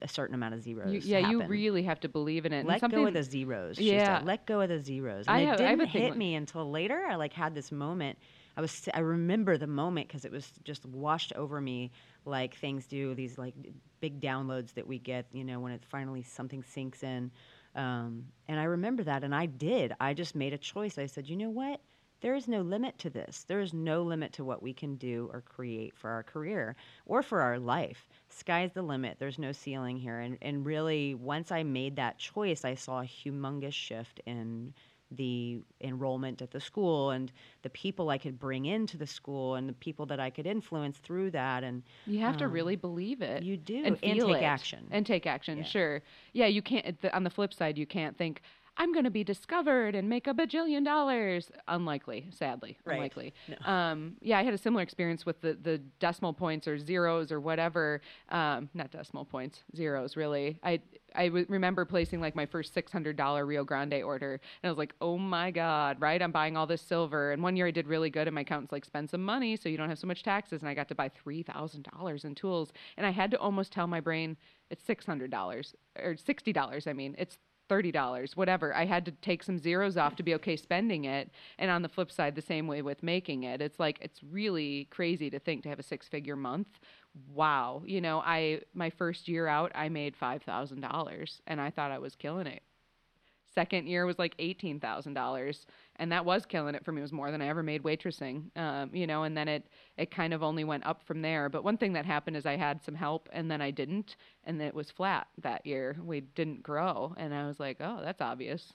a certain amount of zeros." You, yeah, you really have to believe in it. Let go of the zeros. she Yeah. said. let go of the zeros. And it I have didn't hit like- me until later. I like had this moment. I was I remember the moment because it was just washed over me like things do. These like big downloads that we get. You know, when it finally something sinks in. Um, and I remember that, and I did. I just made a choice. I said, you know what? There is no limit to this. There is no limit to what we can do or create for our career or for our life. Sky's the limit. There's no ceiling here. And, and really, once I made that choice, I saw a humongous shift in the enrollment at the school and the people I could bring into the school and the people that I could influence through that. And You have to Um, really believe it. you do, and, and take it. action. And take action, Yeah. sure. Yeah, you can't. The, on the flip side, you can't think I'm going to be discovered and make a bajillion dollars. Unlikely, sadly, Right. unlikely. Um, yeah, I had a similar experience with the the decimal points or zeros or whatever. Um, not decimal points, zeros really. I I w- remember placing like my first six hundred dollar Rio Grande order, and I was like, oh my god, right? I'm buying all this silver. And one year I did really good, and my accountant's like, spend some money so you don't have so much taxes, and I got to buy three thousand dollars in tools, and I had to almost tell my brain it's six hundred dollars or sixty dollars. I mean, it's thirty dollars, whatever. I had to take some zeros off to be okay spending it. And on the flip side, the same way with making it. It's like it's really crazy to think to have a six figure month. Wow. You know, I my first year out I made five thousand dollars and I thought I was killing it. Second year was like eighteen thousand dollars, and that was killing it for me. It was more than I ever made waitressing, um, you know. And then it it kind of only went up from there. But one thing that happened is I had some help, and then I didn't, and it was flat that year. We didn't grow, and I was like, oh, that's obvious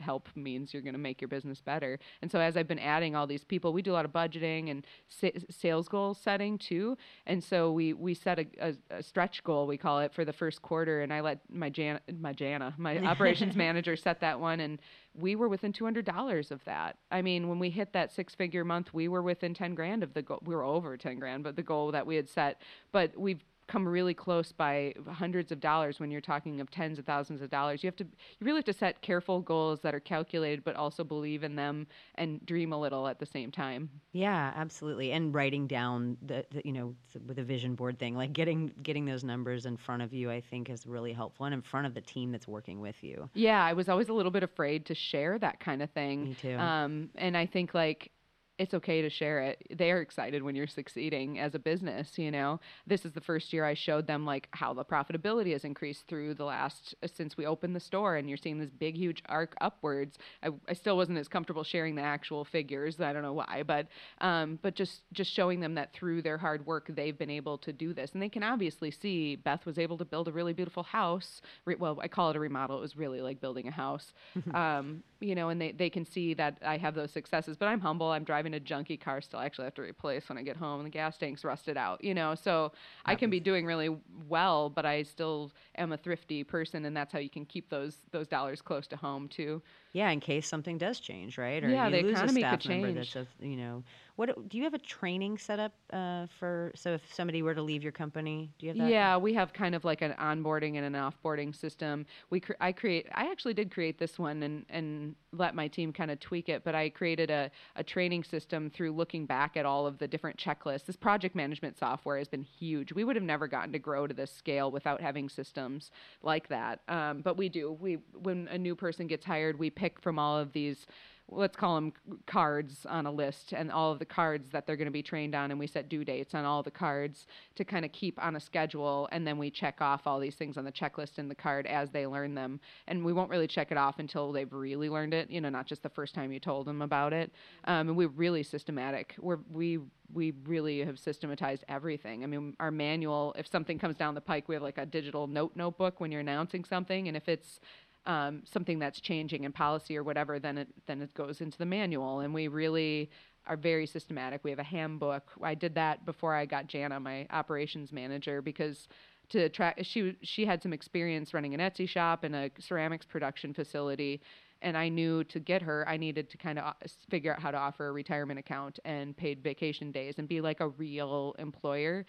help means you're going to make your business better. And so as I've been adding all these people, we do a lot of budgeting and sa- sales goal setting too. And so we we set a, a, a stretch goal we call it for the first quarter, and I let my Jan my Jana my <laughs> operations manager set that one, and we were within two hundred dollars of that. I mean, when we hit that six figure month, we were within ten grand of the goal. We were over ten grand, but the goal that we had set. But we've come really close by hundreds of dollars when you're talking of tens of thousands of dollars. You have to you really have to set careful goals that are calculated but also believe in them and dream a little at the same time. Yeah, absolutely. And writing down the, the you know with a vision board thing, like getting getting those numbers in front of you, I think is really helpful, and in front of the team that's working with you. Yeah, I was always a little bit afraid to share that kind of thing. Me too. Um, and I think like it's okay to share it. They're excited when you're succeeding as a business, you know. This is the first year I showed them like how the profitability has increased through the last uh, since we opened the store and you're seeing this big huge arc upwards. I, I still wasn't as comfortable sharing the actual figures. I don't know why, but um, but just just showing them that through their hard work they've been able to do this. And they can obviously see Beth was able to build a really beautiful house. Re- well, I call it a remodel. It was really like building a house. <laughs> um, you know, and they, they can see that I have those successes, but I'm humble. I'm driving a junky car still. I actually have to replace when I get home. The gas tank's rusted out, you know, so I can be doing really well, but I still am a thrifty person, and that's how you can keep those those dollars close to home too. Yeah, in case something does change, right? Or Yeah, you the lose economy a could staff member change. that's a, you know, what do you have a training set up uh, for? So if somebody were to leave your company, do you have that? Yeah, we have kind of like an onboarding and an offboarding system. We cre- I create I actually did create this one and and let my team kind of tweak it, but I created a, a training system through looking back at all of the different checklists. This project management software has been huge. We would have never gotten to grow to this scale without having systems like that. Um, but we do. We when a new person gets hired, we pick from all of these let's call them cards on a list and all of the cards that they're going to be trained on and we set due dates on all the cards to kind of keep on a schedule and then we check off all these things on the checklist in the card as they learn them and we won't really check it off until they've really learned it you know not just the first time you told them about it um, and we're really systematic we're we we really have systematized everything. I mean, our manual, if something comes down the pike, we have like a digital note notebook when you're announcing something. And if it's um, something that's changing in policy or whatever, then it then it goes into the manual, and we really are very systematic. We have a handbook. I did that before I got Jana, my operations manager, because to track she she had some experience running an Etsy shop and a ceramics production facility and I knew to get her I needed to kind of uh, figure out how to offer a retirement account and paid vacation days and be like a real employer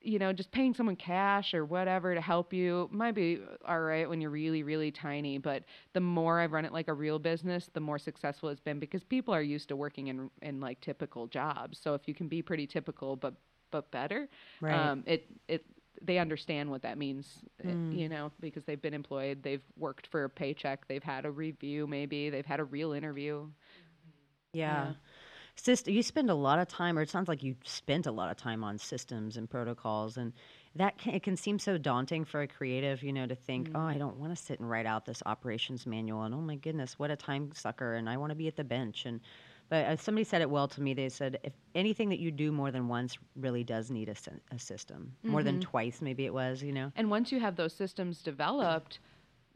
you know, just paying someone cash or whatever to help you might be all right when you're really, really tiny. But the more I've run it like a real business, the more successful it's been because people are used to working in in like typical jobs. So if you can be pretty typical but but better, right. um, it it they understand what that means, mm. you know, because they've been employed, they've worked for a paycheck, they've had a review, maybe they've had a real interview. yeah. yeah you spend a lot of time, or it sounds like you spent a lot of time on systems and protocols, and that can, it can seem so daunting for a creative, you know, to think, mm-hmm. oh, I don't want to sit and write out this operations manual, and oh my goodness, what a time sucker, and I want to be at the bench, and but uh, somebody said it well to me. They said if anything that you do more than once really does need a, a system, mm-hmm. more than mm-hmm. twice, maybe it was, you know. And once you have those systems developed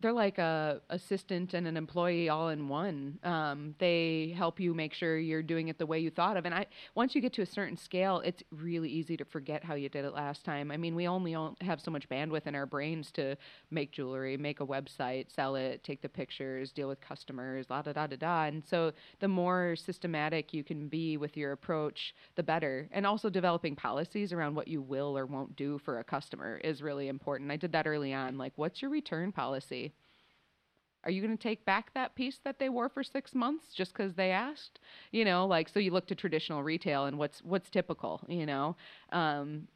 they're like a assistant and an employee all in one. Um, they help you make sure you're doing it the way you thought of. And I once you get to a certain scale, it's really easy to forget how you did it last time. I mean, we only have so much bandwidth in our brains to make jewelry, make a website, sell it, take the pictures, deal with customers, la da da da da. And so the more systematic you can be with your approach, the better. And also developing policies around what you will or won't do for a customer is really important. I did that early on. Like, what's your return policy? Are you going to take back that piece that they wore for six months just because they asked? You know like so you look to traditional retail and what's what's typical you know? Um,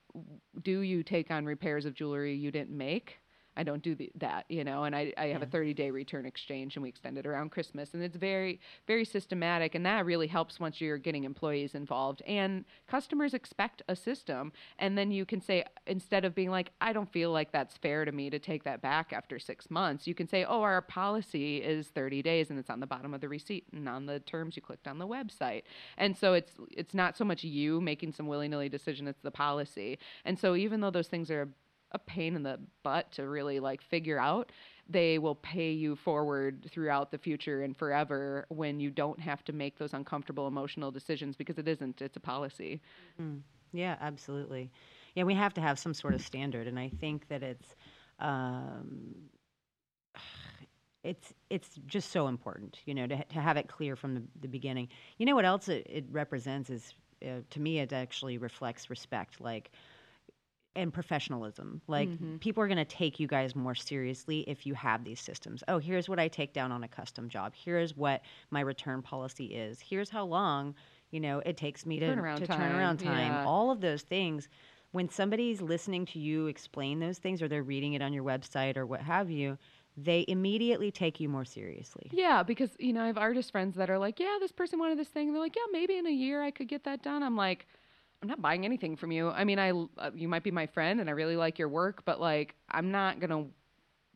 do you take on repairs of jewelry you didn't make I don't do the, that, you know, and I, I have yeah. a 30 day return exchange and we extend it around Christmas. And it's very, very systematic. And that really helps once you're getting employees involved. And customers expect a system. And then you can say, instead of being like, I don't feel like that's fair to me to take that back after six months, you can say, oh, our policy is 30 days and it's on the bottom of the receipt and on the terms you clicked on the website. And so it's, it's not so much you making some willy nilly decision, it's the policy. And so even though those things are a pain in the butt to really like figure out. They will pay you forward throughout the future and forever when you don't have to make those uncomfortable emotional decisions because it isn't it's a policy. Mm. yeah absolutely. Yeah we have to have some sort of standard and i think that it's um, <sighs> it's it's just so important you know to, to have it clear from the, the beginning. You know what else it, it represents is uh, to me it actually reflects respect. Like and professionalism. Like mm-hmm. people are going to take you guys more seriously if you have these systems. Oh, here's what I take down on a custom job. Here's what my return policy is. Here's how long, you know, it takes me to turnaround to time. turn around time. Yeah. All of those things. When somebody's listening to you explain those things or they're reading it on your website or what have you, they immediately take you more seriously. Yeah, because you know, I have artist friends that are like, "Yeah, this person wanted this thing." And they're like, "Yeah, maybe in a year I could get that done." I'm like, I'm not buying anything from you. I mean, I uh, you might be my friend and I really like your work, but like I'm not going to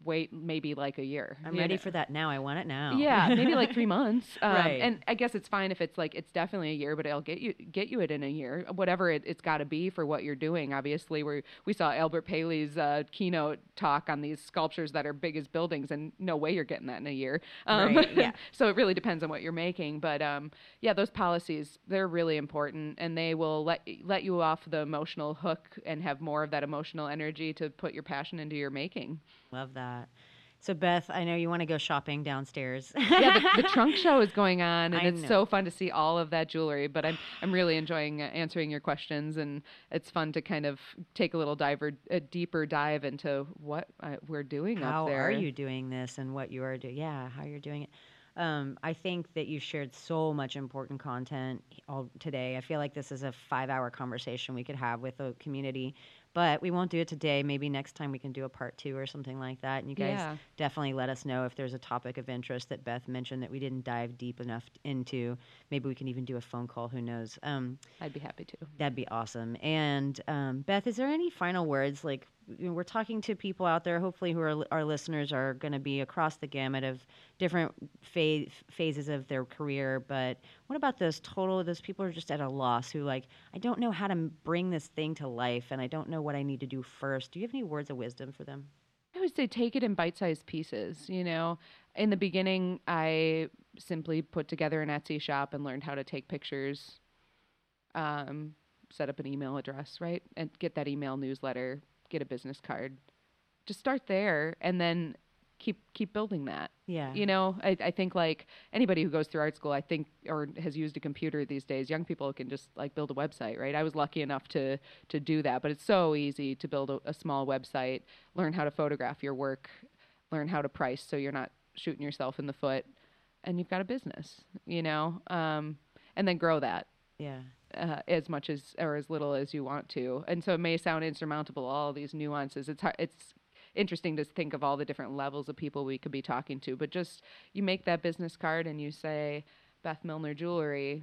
wait maybe like a year. I'm ready know? for that now. I want it now. Yeah, maybe like three <laughs> months. Um, right. And I guess it's fine if it's like it's definitely a year, but it'll get you get you it in a year, whatever it, has got to be for what you're doing. Obviously, we we saw Albert Paley's uh, keynote talk on these sculptures that are big as buildings, and no way you're getting that in a year. Um, right. Yeah. <laughs> so it really depends on what you're making, but um, yeah, those policies they're really important, and they will let let you off the emotional hook and have more of that emotional energy to put your passion into your making. Love that. So Beth, I know you want to go shopping downstairs. yeah, the, the, <laughs> trunk show is going on, and I it's know. so fun to see all of that jewelry. But I'm I'm really enjoying uh, answering your questions, and it's fun to kind of take a little diver, a deeper dive into what uh, we're doing how up there. How are you doing this, and what you are doing? Yeah, how you're doing it. Um, I think that you shared so much important content all today. I feel like this is a five-hour conversation we could have with the community But we won't do it today. Maybe next time we can do a part two or something like that. And you guys Yeah. definitely let us know if there's a topic of interest that Beth mentioned that we didn't dive deep enough into. Maybe we can even do a phone call. Who knows? Um, I'd be happy to. That'd be awesome. And um, Beth, is there any final words? Like you know, we're talking to people out there, hopefully, who are our listeners are going to be across the gamut of different phase, phases of their career. But what about those total? Those people are just at a loss who like I don't know how to bring this thing to life, and I don't know what I need to do first. Do you have any words of wisdom for them? I would say take it in bite-sized pieces. You know, in the beginning, I simply put together an Etsy shop and learned how to take pictures, um, set up an email address, right, and get that email newsletter, get a business card. Just start there, and then keep keep building that. Yeah. You know, I, I think like anybody who goes through art school, I think, or has used a computer these days, young people can just like build a website, right? I was lucky enough to to do that, but it's so easy to build a, a small website, learn how to photograph your work, learn how to price so you're not shooting yourself in the foot, and you've got a business, you know, um, and then grow that yeah. Uh, as much as or as little as you want to. And so it may sound insurmountable, all these nuances. It's hard, it's interesting to think of all the different levels of people we could be talking to. But just you make that business card and you say Beth Millner Jewelry,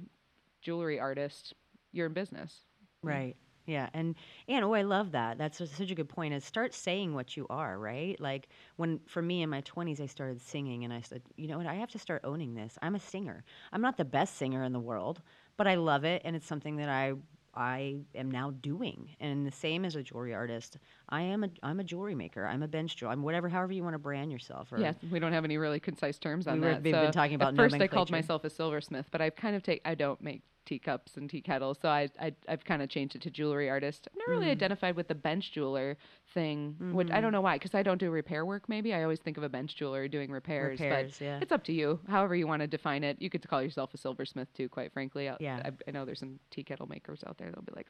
jewelry artist. You're in business. Right. Yeah, and and oh, I love that. That's such such a good point. Is start saying what you are, right? Like when for me in my twenties, I started singing, and I said, you know what? I have to start owning this. I'm a singer. I'm not the best singer in the world, but I love it, and it's something that I I am now doing. And the same as a jewelry artist, I am a I'm a jewelry maker. I'm a bench jewel. I'm whatever, however you want to brand yourself. Or, Yeah, we don't have any really concise terms on We were- that. we've so been talking about at first I called myself a silversmith, but I've kind of take I don't make teacups and tea kettles, so I, I I've kind of changed it to jewelry artist. I've never really Mm. identified with the bench jeweler thing, which Mm-hmm. I don't know why, because I don't do repair work. Maybe I always think of a bench jeweler doing repairs, Repairs, but yeah. it's up to you. However you want to define it, you could call yourself a silversmith too. Quite frankly, I, Yeah. I, I know there's some tea kettle makers out there. They'll be like.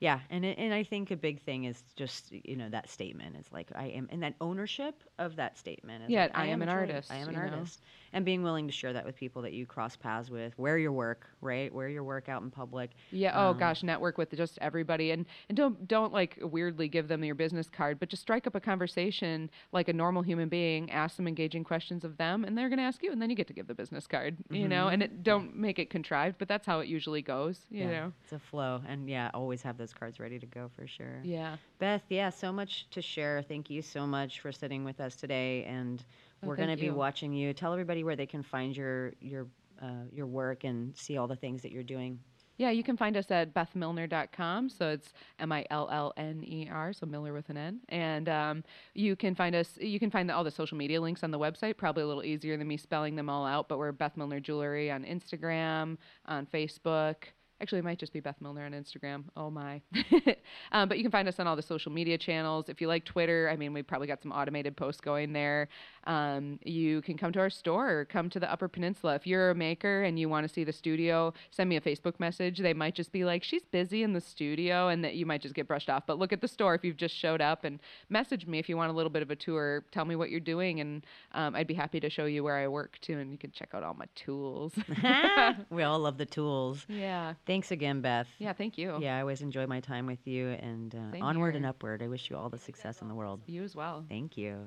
Yeah, and it, and I think a big thing is just you know that statement is like I am, and that ownership of that statement. Is Yeah, like, I am a an artist, I am an know? artist, and being willing to share that with people that you cross paths with, wear your work, right? Wear your work out in public. Yeah. Oh Um, gosh, network with just everybody, and and don't don't like weirdly give them your business card, but just strike up a conversation like a normal human being. Ask some engaging questions of them, and they're going to ask you, and then you get to give the business card. You know, and it, don't make it contrived, but that's how it usually goes. You yeah, know. it's a flow, and yeah, always have those cards ready to go for sure. Yeah. Beth, yeah, so much to share. Thank you so much for sitting with us today, and Oh, we're going to be watching you. Tell everybody where they can find your your uh, your work and see all the things that you're doing. Yeah, you can find us at bethmillner.com. So it's M I L L N E R, so Miller with an N. And um, you can find us, you can find the, all the social media links on the website, probably a little easier than me spelling them all out, but we're Beth Millner Jewelry on Instagram, on Facebook. Actually, it might just be Beth Millner on Instagram. Oh my. <laughs> um, but you can find us on all the social media channels. If you like Twitter, I mean, we've probably got some automated posts going there. Um, you can come to our store or come to the Upper Peninsula. If you're a maker and you want to see the studio, send me a Facebook message. They might just be like, she's busy in the studio, and that you might just get brushed off. But look at the store if you've just showed up and message me if you want a little bit of a tour. Tell me what you're doing, and um, I'd be happy to show you where I work too, and you can check out all my tools. <laughs> <laughs> we all love the tools. yeah. Thanks again, Beth. Yeah, thank you. Yeah, I always enjoy my time with you, and uh, onward here. and upward. I wish you all the success in the world. You as well. Thank you.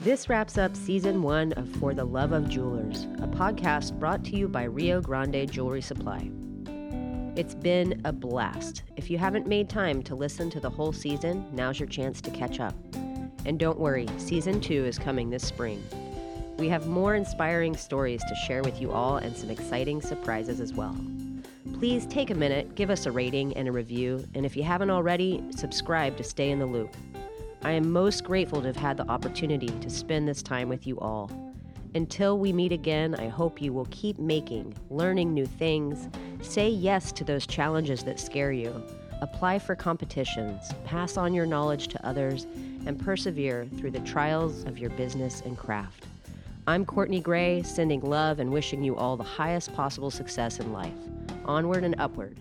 This wraps up season one of For the Love of Jewelers, a podcast brought to you by Rio Grande Jewelry Supply. It's been a blast. If you haven't made time to listen to the whole season, now's your chance to catch up. And don't worry, season two is coming this spring. We have more inspiring stories to share with you all and some exciting surprises as well. Please take a minute, give us a rating and a review, and if you haven't already, subscribe to stay in the loop. I am most grateful to have had the opportunity to spend this time with you all. Until we meet again, I hope you will keep making, learning new things, say yes to those challenges that scare you, apply for competitions, pass on your knowledge to others, and persevere through the trials of your business and craft. I'm Courtney Gray, sending love and wishing you all the highest possible success in life. Onward and upward.